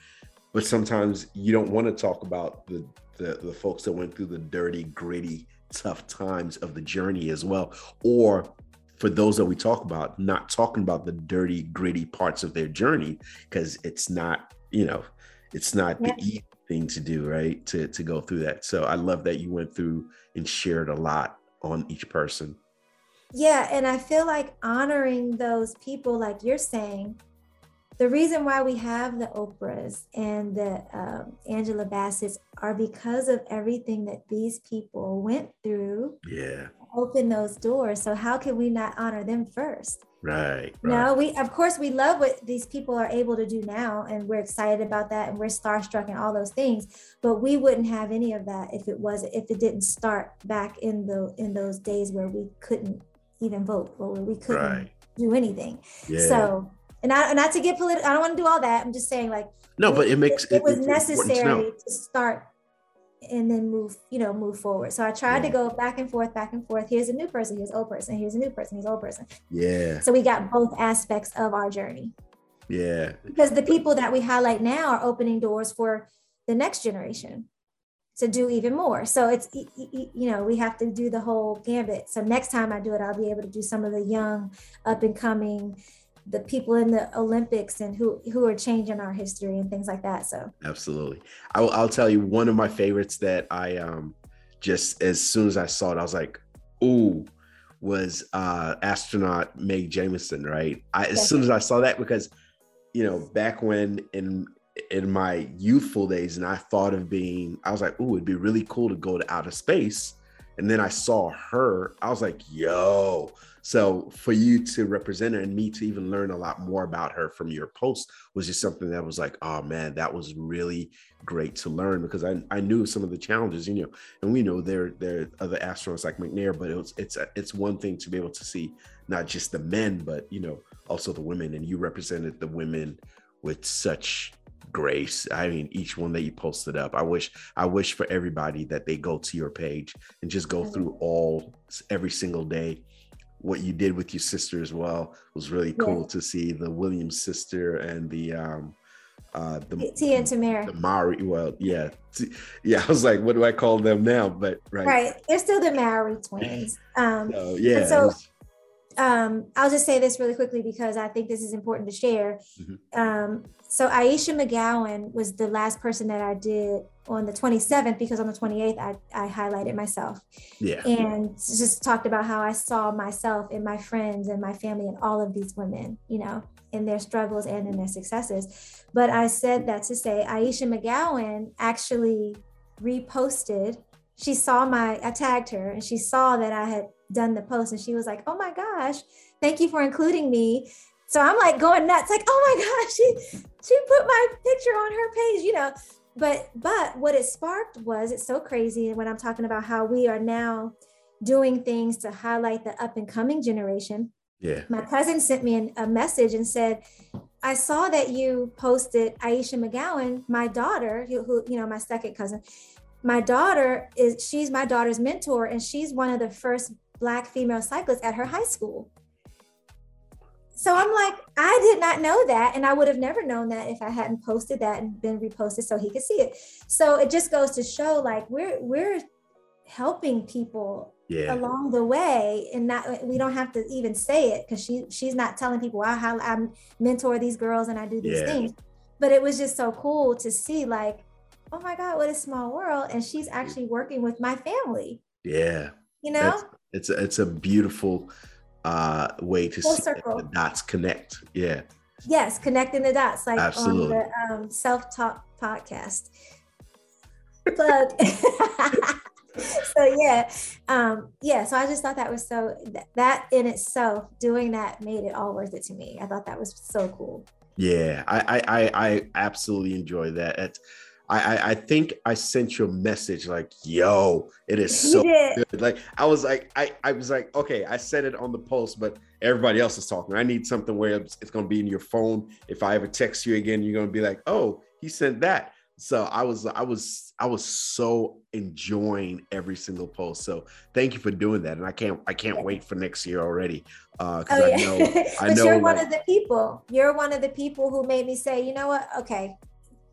but sometimes you don't want to talk about the the, the folks that went through the dirty, gritty, tough times of the journey as well, or for those that we talk about, not talking about the dirty, gritty parts of their journey because it's not, you know, it's not yeah. the easy thing to do, right? To to go through that. So I love that you went through and shared a lot on each person.
Yeah, and I feel like honoring those people, like you're saying, the reason why we have the Oprahs and the um, Angela Bassett's are because of everything that these people went through.
Yeah.
Open those doors. So how can we not honor them first?
Right.
No, we of course we love what these people are able to do now, and we're excited about that, and we're starstruck and all those things. But we wouldn't have any of that if it was if it didn't start back in the in those days where we couldn't even vote or where we couldn't right. do anything. Yeah. So and I, not to get political. I don't want to do all that. I'm just saying, like,
no, but it makes
it, it was necessary to, start and then move, you know, move forward. So I tried yeah. to go back and forth, back and forth. Here's a new person. Here's old person. Here's a new person. Here's old person.
Yeah.
So we got both aspects of our journey.
Yeah.
Because the people that we highlight now are opening doors for the next generation to do even more. So it's you know we have to do the whole gambit. So next time I do it, I'll be able to do some of the young, up and coming the people in the Olympics and who who are changing our history and things like that. So
absolutely, I will, I'll tell you one of my favorites that I um just as soon as I saw it, I was like, ooh, was uh astronaut Mae Jemison, right? I as soon as I saw that because you know back when in in my youthful days and I thought of being, I was like, ooh, it'd be really cool to go to outer space. And then I saw her, I was like, yo, So for you to represent her and me to even learn a lot more about her from your post was just something that was like, oh man, that was really great to learn because I, I knew some of the challenges, you know, and we know there there are other astronauts like McNair, but it was it's a, it's one thing to be able to see not just the men, but you know, also the women, and you represented the women with such grace. I mean, each one that you posted up. I wish I wish for everybody that they go to your page and just go mm-hmm. through all every single day what you did with your sister as well it was really cool yeah. to see the Williams sister and the um uh the
Tia and Tamera.
The Mari, well, yeah. Yeah, I was like, what do I call them now? But right.
Right. They're still the Mowry twins. Um
so, yeah.
So was... um I'll just say this really quickly because I think this is important to share. Mm-hmm. Um so Ayesha McGowan was the last person that I did on the 27th because on the 28th I, I highlighted myself.
Yeah.
And just talked about how I saw myself and my friends and my family and all of these women, you know, in their struggles and in their successes. But I said that to say Ayesha McGowan actually reposted. She saw my I tagged her and she saw that I had done the post and she was like, "Oh my gosh, thank you for including me." So I'm like going nuts, like, oh my gosh, she she put my picture on her page, you know. But but what it sparked was it's so crazy when I'm talking about how we are now doing things to highlight the up and coming generation.
Yeah.
My cousin sent me a message and said, I saw that you posted Ayesha McGowan, my daughter, who, who you know, my second cousin. My daughter is she's my daughter's mentor, and she's one of the first black female cyclists at her high school. So I'm like, I did not know that. And I would have never known that if I hadn't posted that and been reposted so he could see it. So it just goes to show like we're we're helping people
yeah.
along the way and not we don't have to even say it because she she's not telling people wow, how I mentor these girls and I do these yeah. things. But it was just so cool to see like, oh my God, what a small world. And she's actually working with my family.
Yeah.
You know?
That's, it's a, it's a beautiful uh, way to Full see the dots connect. Yeah.
Yes, connecting the dots, like Absolutely. on the um, self talk podcast. Plug. so yeah, um, yeah. So I just thought that was so that in itself, doing that made it all worth it to me. I thought that was so cool.
Yeah, I I I absolutely enjoy that. It's, I, I think I sent you a message like, "Yo, it is so good." Like I was like, I I was like, okay, I said it on the post, but everybody else is talking. I need something where it's, it's going to be in your phone. If I ever text you again, you're going to be like, "Oh, he sent that." So I was I was I was so enjoying every single post. So thank you for doing that, and I can't I can't wait for next year already. Uh, oh, yeah. I know I know
you're
like,
one of the people. You're one of the people who made me say, you know what? Okay,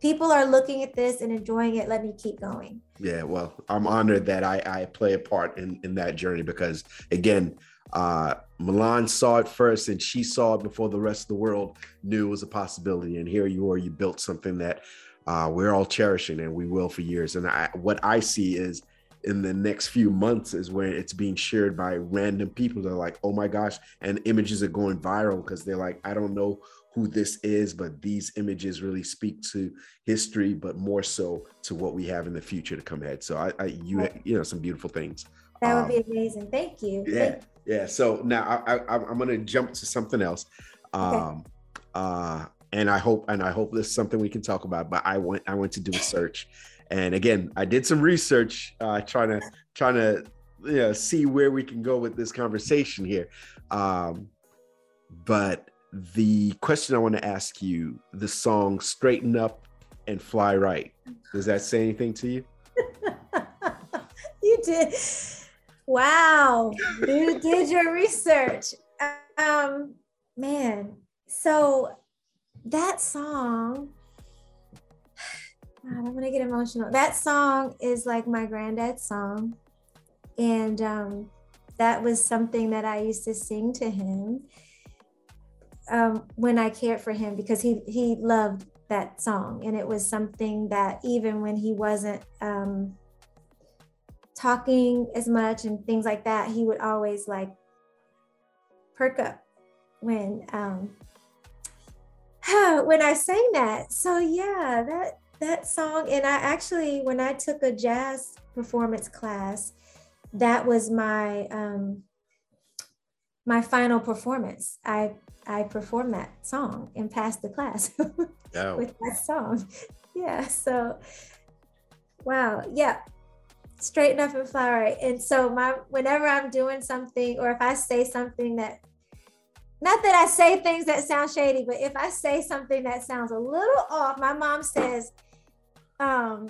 people are looking at this and enjoying it. Let me keep going.
Yeah well i'm honored that i i play a part in in that journey because again uh milan saw it first and she saw it before the rest of the world knew it was a possibility. And here you are you built something that uh we're all cherishing and we will for years. And i what i see is in the next few months is when it's being shared by random people. They're like, oh my gosh, and images are going viral because they're like, I don't know who this is, but these images really speak to history, but more so to what we have in the future to come ahead. So I, I you, you know, some beautiful things.
That would um, be amazing. Thank you.
Yeah,
Thank
you. yeah. So now I, I, am going to jump to something else, um, okay. uh, and I hope and I hope this is something we can talk about. But I went I went to do a search, and again I did some research, uh, trying to trying to you know, see where we can go with this conversation here. Um, but the question I want to ask you the song Straighten Up and Fly Right. Does that say anything to you?
you did. Wow. you did your research. Um, man. So that song, God, I'm gonna get emotional. That song is like my granddad's song. And um, that was something that I used to sing to him um, when I cared for him because he he loved that song and it was something that even when he wasn't um, talking as much and things like that, he would always like perk up when um, when I sang that. So yeah, that that song and I actually when I took a jazz performance class, that was my um, my final performance. I I performed that song and passed the class oh. with that song. Yeah. So wow. Yeah. Straighten up and right. And so my whenever I'm doing something or if I say something that not that I say things that sound shady, but if I say something that sounds a little off, my mom says, um,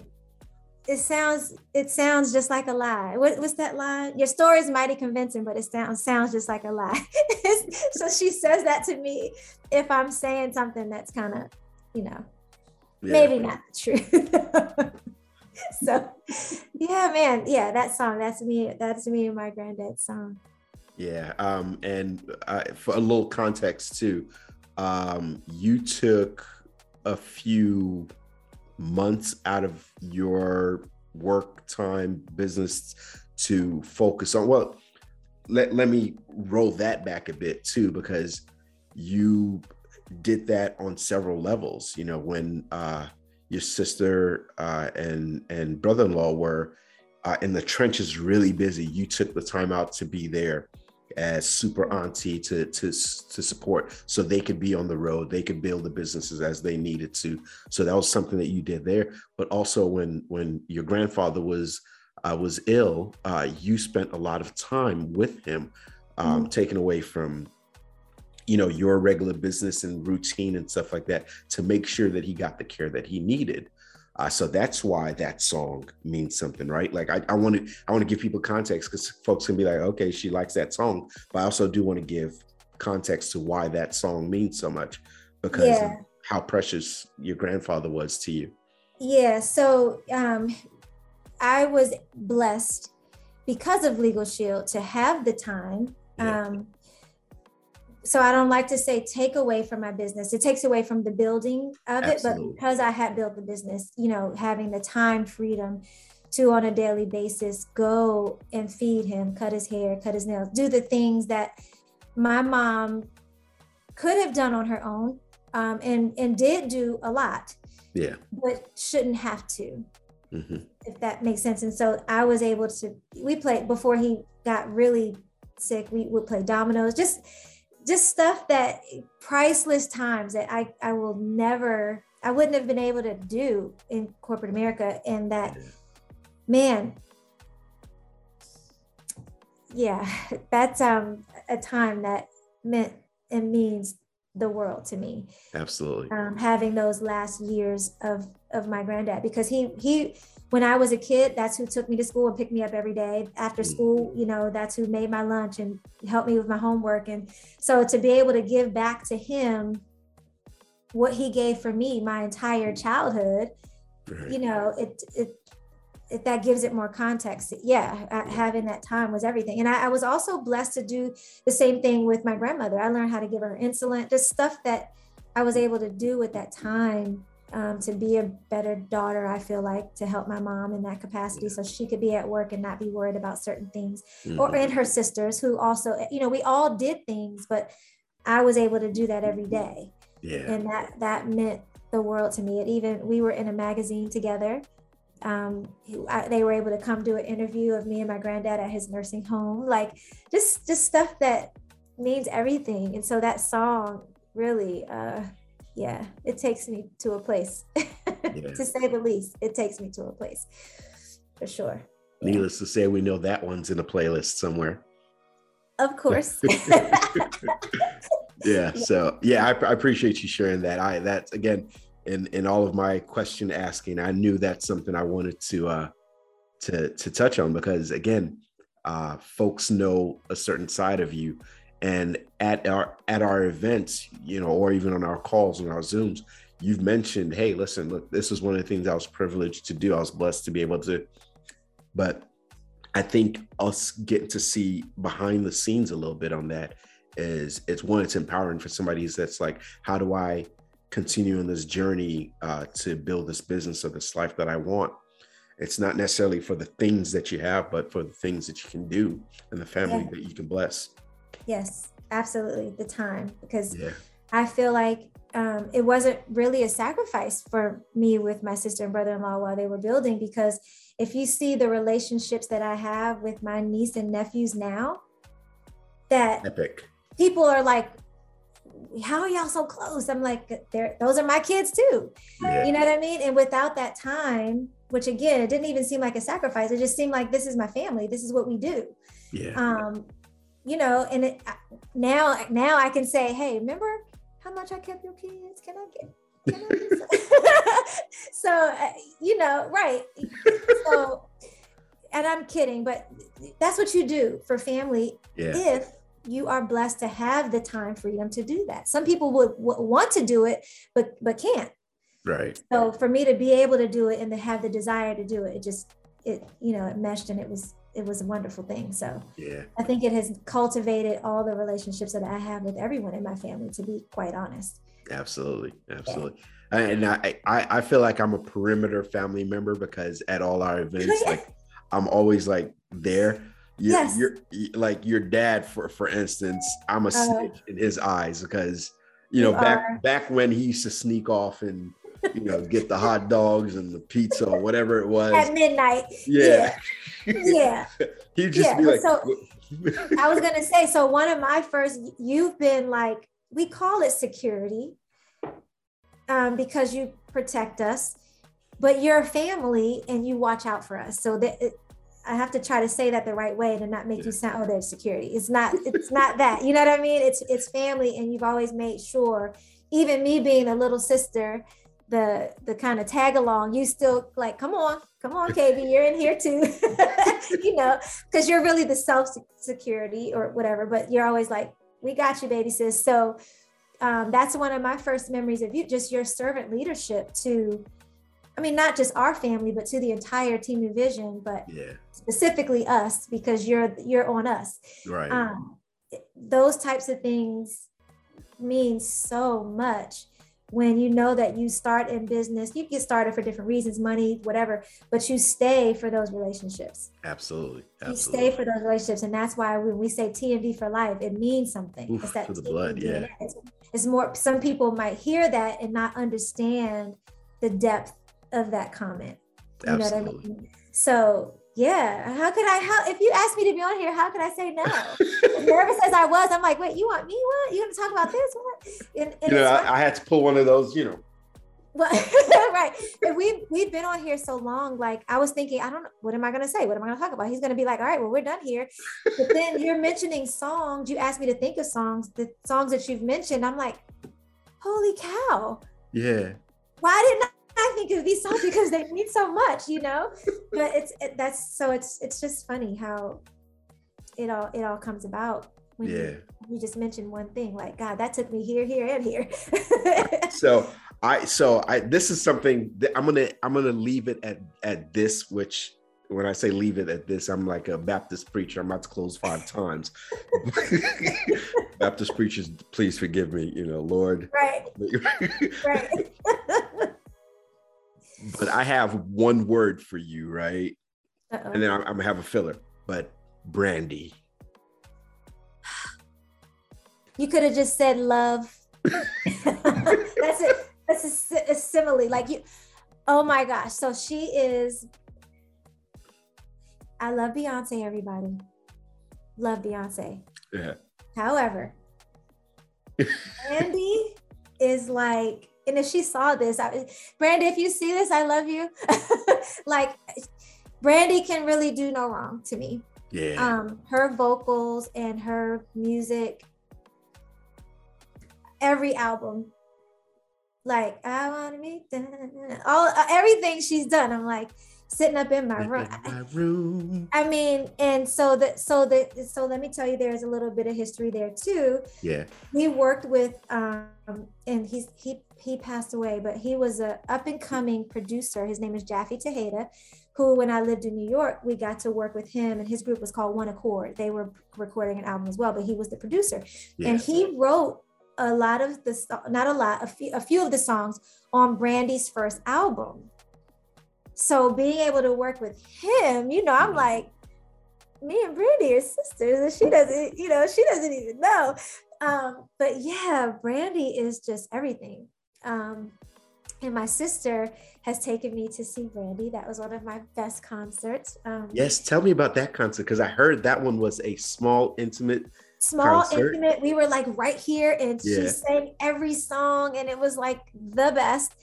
it sounds it sounds just like a lie. What, what's that lie? Your story is mighty convincing, but it sounds sounds just like a lie. so she says that to me if I'm saying something that's kind of, you know, yeah. maybe not true. so yeah, man, yeah, that song, that's me, that's me and my granddad's song.
Yeah, um, and uh, for a little context too, um, you took a few months out of your work time business to focus on well let, let me roll that back a bit too because you did that on several levels you know when uh your sister uh and and brother-in-law were uh, in the trenches really busy you took the time out to be there as super auntie to to to support so they could be on the road they could build the businesses as they needed to. So that was something that you did there. But also when when your grandfather was uh, was ill uh, you spent a lot of time with him um, mm-hmm. taken away from you know your regular business and routine and stuff like that to make sure that he got the care that he needed uh, so that's why that song means something, right? Like I, I want to I want to give people context because folks can be like, okay, she likes that song, but I also do want to give context to why that song means so much because yeah. how precious your grandfather was to you.
Yeah. So um, I was blessed because of LegalShield to have the time. Yeah. Um, so I don't like to say take away from my business. It takes away from the building of Absolutely. it, but because I had built the business, you know, having the time freedom to on a daily basis go and feed him, cut his hair, cut his nails, do the things that my mom could have done on her own, um, and and did do a lot.
Yeah,
but shouldn't have to. Mm-hmm. If that makes sense. And so I was able to. We played before he got really sick. We would play dominoes. Just just stuff that priceless times that I, I will never, I wouldn't have been able to do in corporate America. And that, man, yeah, that's um, a time that meant and means the world to me.
Absolutely.
Um, having those last years of of my granddad because he he when I was a kid, that's who took me to school and picked me up every day. After mm. school, you know, that's who made my lunch and helped me with my homework. And so to be able to give back to him what he gave for me my entire childhood, right. you know, it, it, it, that gives it more context. Yeah, having that time was everything. And I, I was also blessed to do the same thing with my grandmother. I learned how to give her insulin, just stuff that I was able to do with that time um, to be a better daughter, I feel like, to help my mom in that capacity so she could be at work and not be worried about certain things. Mm-hmm. Or and her sisters who also, you know, we all did things, but I was able to do that every day.
Yeah.
And that that meant the world to me. It even we were in a magazine together. Um, I, they were able to come do an interview of me and my granddad at his nursing home, like just just stuff that means everything. And so that song really uh, yeah, it takes me to a place, yeah. to say the least. It takes me to a place for sure.
Needless to say, we know that one's in a playlist somewhere.
Of course.
yeah. So yeah, I, I, appreciate you sharing that. I that's again in in all of my question asking, I knew that's something I wanted to uh to to touch on because again, uh folks know a certain side of you and at our at our events you know or even on our calls and our zooms you've mentioned hey listen look this is one of the things i was privileged to do. I was blessed to be able to. But i think us getting to see behind the scenes a little bit on that is it's one it's empowering for somebody that's like how do i continue in this journey uh, to build this business or this life that i want? It's not necessarily for the things that you have but for the things that you can do and the family yeah. that you can bless
Yes, absolutely. The time because yeah. I feel like um, it wasn't really a sacrifice for me with my sister and brother-in-law while they were building because if you see the relationships that I have with my niece and nephews now, that
epic.
People are like, how are y'all so close? I'm like, they're those are my kids too. Yeah. You know what I mean? And without that time, which again, it didn't even seem like a sacrifice. It just seemed like this is my family. This is what we do.
Yeah.
Um, you know, and it, now now I can say, hey, remember how much I kept your kids? Can I get? Can I so uh, you know, right? So, and I'm kidding, but that's what you do for family.
Yeah.
If you are blessed to have the time freedom to do that. Some people would, would want to do it, but but can't.
Right.
So for me to be able to do it and to have the desire to do it, it just it you know it meshed and it was it was a wonderful thing. So
yeah,
I think it has cultivated all the relationships that I have with everyone in my family. To be quite honest.
Absolutely, absolutely. Yeah. And I, I I feel like I'm a perimeter family member because at all our events, like I'm always like there you're, yes. you're like your dad for for instance i'm a uh, snitch in his eyes because you know you back are. back when he used to sneak off and you know get the hot dogs and the pizza or whatever it was
at midnight
yeah
yeah,
he'd just yeah. be like
so i was gonna say so one of my first you've been like we call it security um, because you protect us but you're a family and you watch out for us so that I have to try to say that the right way to not make yeah. you sound oh there's security. It's not it's not that. You know what I mean? It's it's family and you've always made sure even me being a little sister the the kind of tag along you still like come on come on KB you're in here too you know because you're really the self security or whatever but you're always like we got you baby sis so um, that's one of my first memories of you just your servant leadership to I mean, not just our family, but to the entire Team New Vision, but
yeah.
specifically us because you're you're on us.
Right.
Um, those types of things mean so much when you know that you start in business. You get started for different reasons, money, whatever, but you stay for those relationships.
Absolutely.
Absolutely. You stay for those relationships, and that's why when we say TNV for life, it means something.
Oof, it's that for the blood, yeah.
It's, it's more. Some people might hear that and not understand the depth of that comment. You
Absolutely.
know what I mean? So yeah, how could I help? If you asked me to be on here, how could I say no? as nervous as I was, I'm like, wait, you want me? What? You want to talk about this? What?
And, and you know, I, I, had to pull one of those, you know.
Well, right. And we've we've been on here so long. Like I was thinking, I don't know, what am I gonna say? What am I gonna talk about? He's gonna be like, all right, well, we're done here. But then you're mentioning songs. You asked me to think of songs, the songs that you've mentioned. I'm like, holy cow.
Yeah.
Why didn't I think of these songs because they mean so much, you know. But it's it, that's so it's it's just funny how it all it all comes about when
yeah.
you, you just mentioned one thing. Like God, that took me here, here, and here.
so I so I this is something that I'm gonna I'm gonna leave it at at this, which when I say leave it at this, I'm like a Baptist preacher. I'm about to close five times. Baptist preachers, please forgive me, you know, Lord.
Right. right
but I have one word for you, right? Uh-oh. And then I'm, I'm, gonna have a filler. But Brandy.
You could have just said love. that's it. That's a, a simile. Like you. Oh my gosh. So she is. I love Beyonce. Everybody, love Beyonce.
Yeah.
However, Brandy is like and if she saw this, I, Brandy, if you see this, I love you. like Brandy can really do no wrong to me.
Yeah.
Um, her vocals and her music, every album, like I want to be all uh, everything she's done. I'm like, sitting up in my room.
In my room.
I mean, and so that so that so let me tell you, there's a little bit of history there too.
Yeah.
He worked with um and he's he he passed away, but he was a up and coming producer. His name is Jaffe Tejeda, who when I lived in New York, we got to work with him and his group was called One Accord. They were recording an album as well, but he was the producer. Yeah. And he wrote a lot of the not a lot, a few, a few of the songs on Brandy's first album. So being able to work with him, you know, I'm mm-hmm. like, me and Brandy are sisters, and she doesn't, you know, she doesn't even know. Um, but yeah, Brandy is just everything. Um, and my sister has taken me to see Brandy. That was one of my best concerts. Um,
yes, tell me about that concert because I heard that one was a small, intimate
small Concert. intimate. We were like right here, and yeah. she sang every song, and it was like the best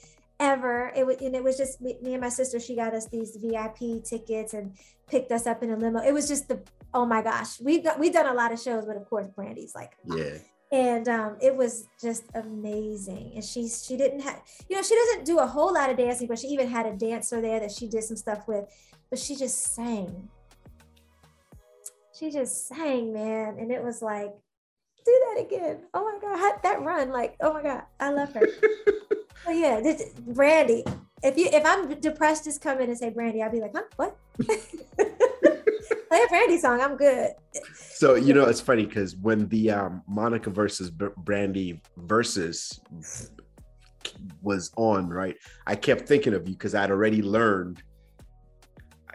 ever. It was, and it was just me, me, and my sister. She got us these VIP tickets and picked us up in a limo. It was just the oh my gosh. We've got we've done a lot of shows, but of course, Brandy's like
yeah.
And um, it was just amazing. And she's she didn't have you know she doesn't do a whole lot of dancing, but she even had a dancer there that she did some stuff with. But she just sang she just sang, man. And it was like, do that again. Oh my God, that run, like, oh my God, I love her. oh yeah, this, Brandy. If you if I'm depressed, just come in and say Brandy. I'll be like, huh, what? Play a Brandy song. I'm good.
So you know, it's funny because when the um, Monica versus Brandy Verzuz was on, right? I kept thinking of you because I'd already learned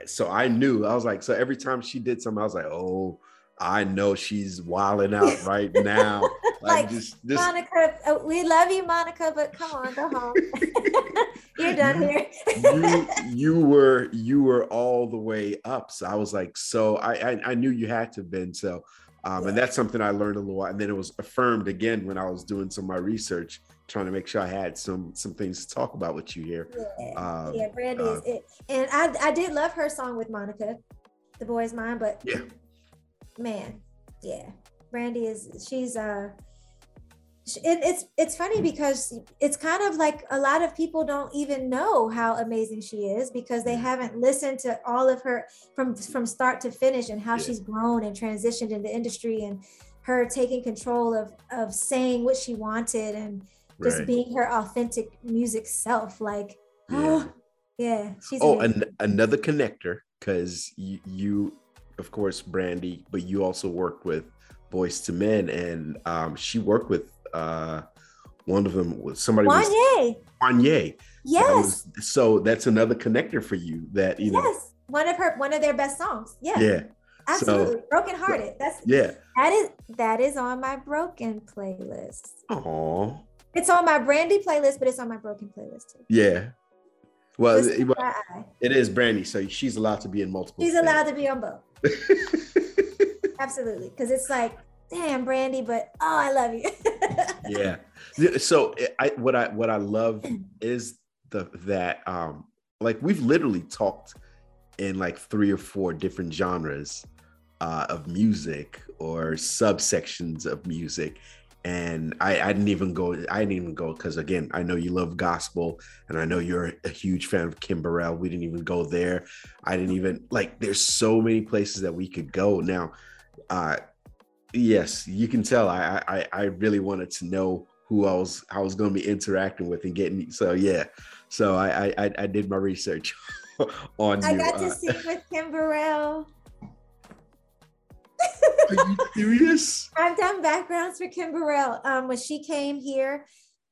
so I knew I was like, so every time she did something, I was like, oh, I know she's wilding out right now.
like, like just, just, Monica, uh, we love you, Monica, but come on, go home. You're done here.
you, you were you were all the way up. So I was like, so I I, I knew you had to have been so. Um, and that's something I learned a little, and then it was affirmed again when I was doing some of my research trying to make sure I had some some things to talk about with you here.
Yeah, um, yeah Brandy uh, is it, and I I did love her song with Monica, "The Boy's Mine," but
yeah,
man, yeah, Brandy is she's uh. It, it's it's funny because it's kind of like a lot of people don't even know how amazing she is because they haven't listened to all of her from from start to finish and how yeah. she's grown and transitioned in the industry and her taking control of of saying what she wanted and just right. being her authentic music self. Like, yeah. oh, yeah,
she's. Oh, an, another connector because you, you, of course, Brandy, but you also worked with Boyz II Men, and um, she worked with uh, one of them was somebody
Wanya.
Wanya.
Yes.
That
was,
so that's another connector for you. That you know. Yes,
one of her one of their best songs. Yeah.
Yeah.
Absolutely. So, broken hearted. That's
yeah.
That is that is on my broken playlist.
Oh.
It's on my Brandy playlist, but it's on my broken playlist too.
Yeah. Well, it, well it is Brandy, so she's allowed to be in multiple.
She's allowed to be on both. Absolutely, because it's like, damn, Brandy, but oh, I love you.
yeah. So I what I what I love is the that um like we've literally talked in like three or four different genres uh, of music or subsections of music and I, I, didn't even go i didn't even go because again i know you love gospel and i know you're a huge fan of kim burrell. We didn't even go there. I didn't even like there's so many places that we could go. Now uh yes you can tell i i, I really wanted to know who i was i was going to be interacting with and getting so yeah. So i i i did my research on
i you, got uh, to sing with kim burrell
are you serious?
I've done backgrounds for Kim Burrell. Um, when she came here,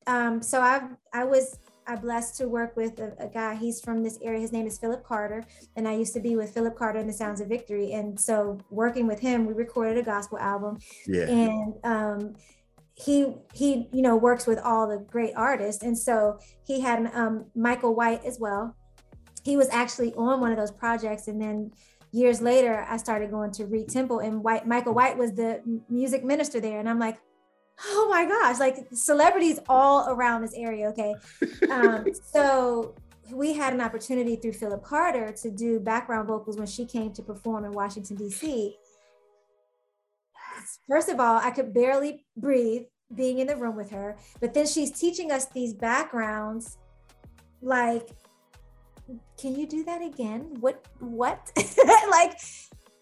um, so I I was I blessed to work with a, a, guy. He's from this area. His name is Philip Carter, and I used to be with Philip Carter in the Sounds of Victory. And so working with him, we recorded a gospel album.
Yeah.
And um, he he you know works with all the great artists, and so he had um, Michael White as well. He was actually on one of those projects, and then years later, I started going to Reid Temple, and White Michael White was the music minister there, and I'm like, oh my gosh, like celebrities all around this area. Okay, um, so we had an opportunity through Philip Carter to do background vocals when she came to perform in Washington D.C. First of all, I could barely breathe being in the room with her, but then she's teaching us these backgrounds like can you do that again? What, what? like,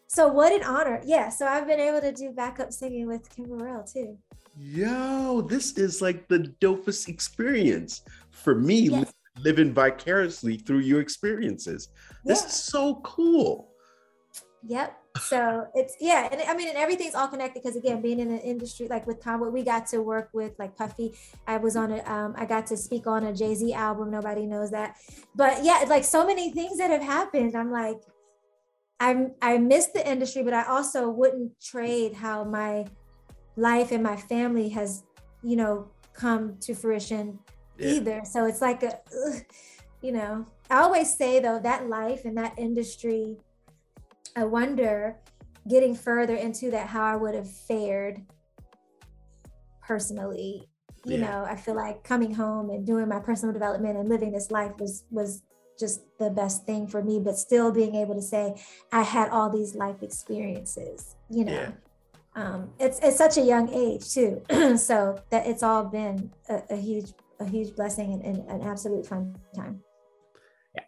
so what an honor. Yeah. So I've been able to do backup singing with Kim Burrell too.
Yo, this is like the dopest experience for me yes. living vicariously through your experiences. This yeah. is so cool.
Yep so it's yeah and i mean and everything's all connected because again being in an industry like with Tom, we got to work with like puffy i was on a um, i got to speak on a jay-z album nobody knows that but yeah like so many things that have happened i'm like i'm i miss the industry but i also wouldn't trade how my life and my family has you know come to fruition yeah. either so it's like a you know i always say though that life and that industry I wonder getting further into that, how I would have fared personally. You yeah. know, I feel like coming home and doing my personal development and living this life was was just the best thing for me, but still being able to say I had all these life experiences, you know. Yeah. Um, it's it's such a young age too, so that it's all been a, a huge a huge blessing and, and, an absolute fun time.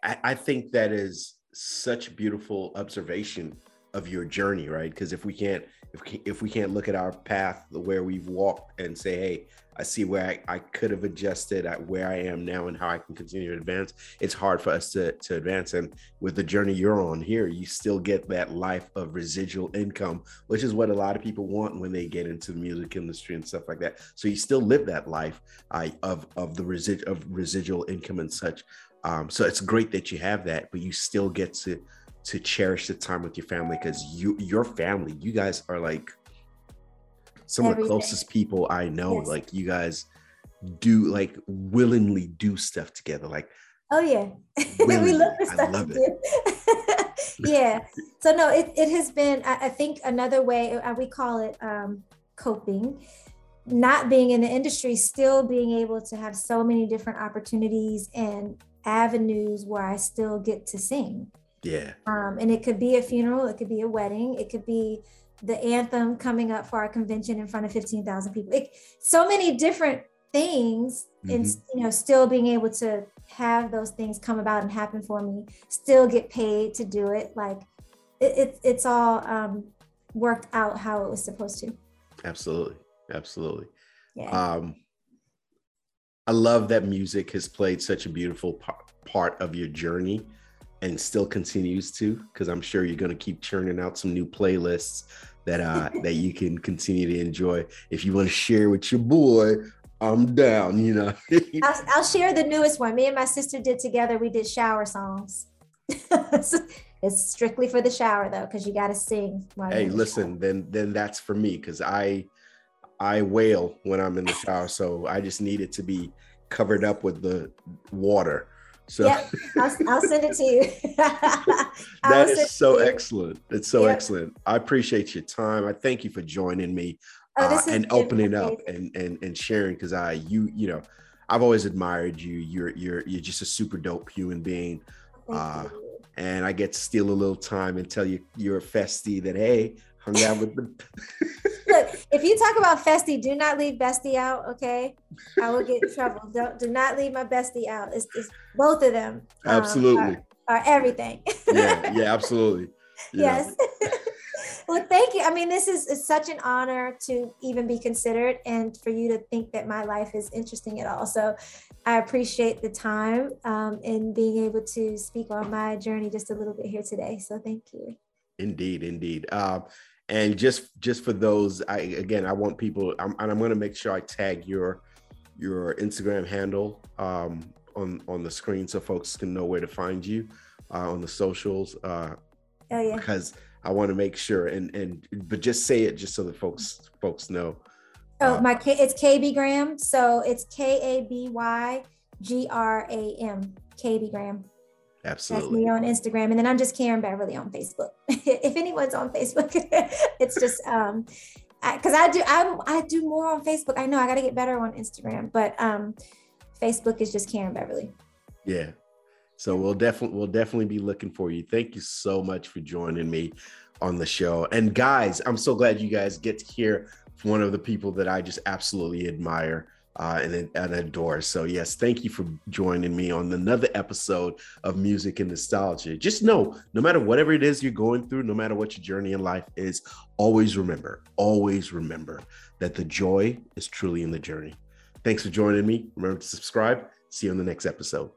I, I think that is such beautiful observation of your journey, right? Because if we can't if if we can't look at our path where we've walked and say, hey, I see where I, I could have adjusted at where I am now and how I can continue to advance, it's hard for us to to advance. And with the journey you're on here, you still get that life of residual income, which is what a lot of people want when they get into the music industry and stuff like that. So you still live that life uh, of of the resid of residual income and such. Um, so it's great that you have that, but you still get to to cherish the time with your family because you your family you guys are like some of the closest people i know yes. like you guys do like willingly do stuff together like
oh yeah. We love the stuff love it. yeah. So no it, it has been I, I think another way uh, we call it um, coping not being in the industry still being able to have so many different opportunities and avenues where i still get to sing
yeah.
Um, and it could be a funeral, it could be a wedding, it could be the anthem coming up for our convention in front of 15,000 people. It, so many different things mm-hmm. and you know still being able to have those things come about and happen for me still get paid to do it like it, it it's all um worked out how it was supposed to
absolutely absolutely yeah. um i love that music has played such a beautiful part of your journey and still continues to because i'm sure you're going to keep churning out some new playlists that uh that you can continue to enjoy. If you want to share with your boy i'm down you know.
I'll, I'll, share the newest one. Me and my sister did together we did shower songs. It's strictly for the shower though because you got to sing
hey listen shower. then then that's for me because i i wail when i'm in the shower so i just need it to be covered up with the water so
yep, I'll, I'll send it to you.
that is so excellent. It's so yep. excellent. I appreciate your time. I thank you for joining me oh, uh, and opening up and and and sharing because I you you know I've always admired you. You're you're you're just a super dope human being. Uh, and I get to steal a little time and tell you you're a festy that hey, with the
Look, if you talk about Festi, do not leave Bestie out, okay? I will get in trouble. Don't do not leave my bestie out. It's, it's both of them.
Um, absolutely.
Are, are, everything.
yeah, yeah, absolutely.
Yeah. Yes. well, thank you. I mean, this is, is such an honor to even be considered and for you to think that my life is interesting at all. So I appreciate the time um, and being able to speak on my journey just a little bit here today. So thank you.
Indeed, indeed. Um, and just just for those i again i want people I'm, and i'm going to make sure i tag your your instagram handle um, on on the screen so folks can know where to find you uh, on the socials uh,
oh, yeah.
because i want to make sure and and but just say it just so that folks folks know.
Oh uh, my K, it's kb graham. So it's k-a-b-y g-r-a-m kb graham
Absolutely.
That's me on Instagram. And then I'm just Karen Beverly on Facebook. if anyone's on Facebook, it's just um because I, I, do I, I do more on Facebook. I know I got to get better on Instagram, but um Facebook is just Karen Beverly.
Yeah. So we'll definitely we'll definitely be looking for you. Thank you so much for joining me on the show. And guys, I'm so glad you guys get to hear from one of the people that I just absolutely admire uh, and, and adore. So, yes, thank you for joining me on another episode of Music and Nostalgia. Just know, no matter whatever it is you're going through, no matter what your journey in life is, always remember, always remember that the joy is truly in the journey. Thanks for joining me. Remember to subscribe. See you on the next episode.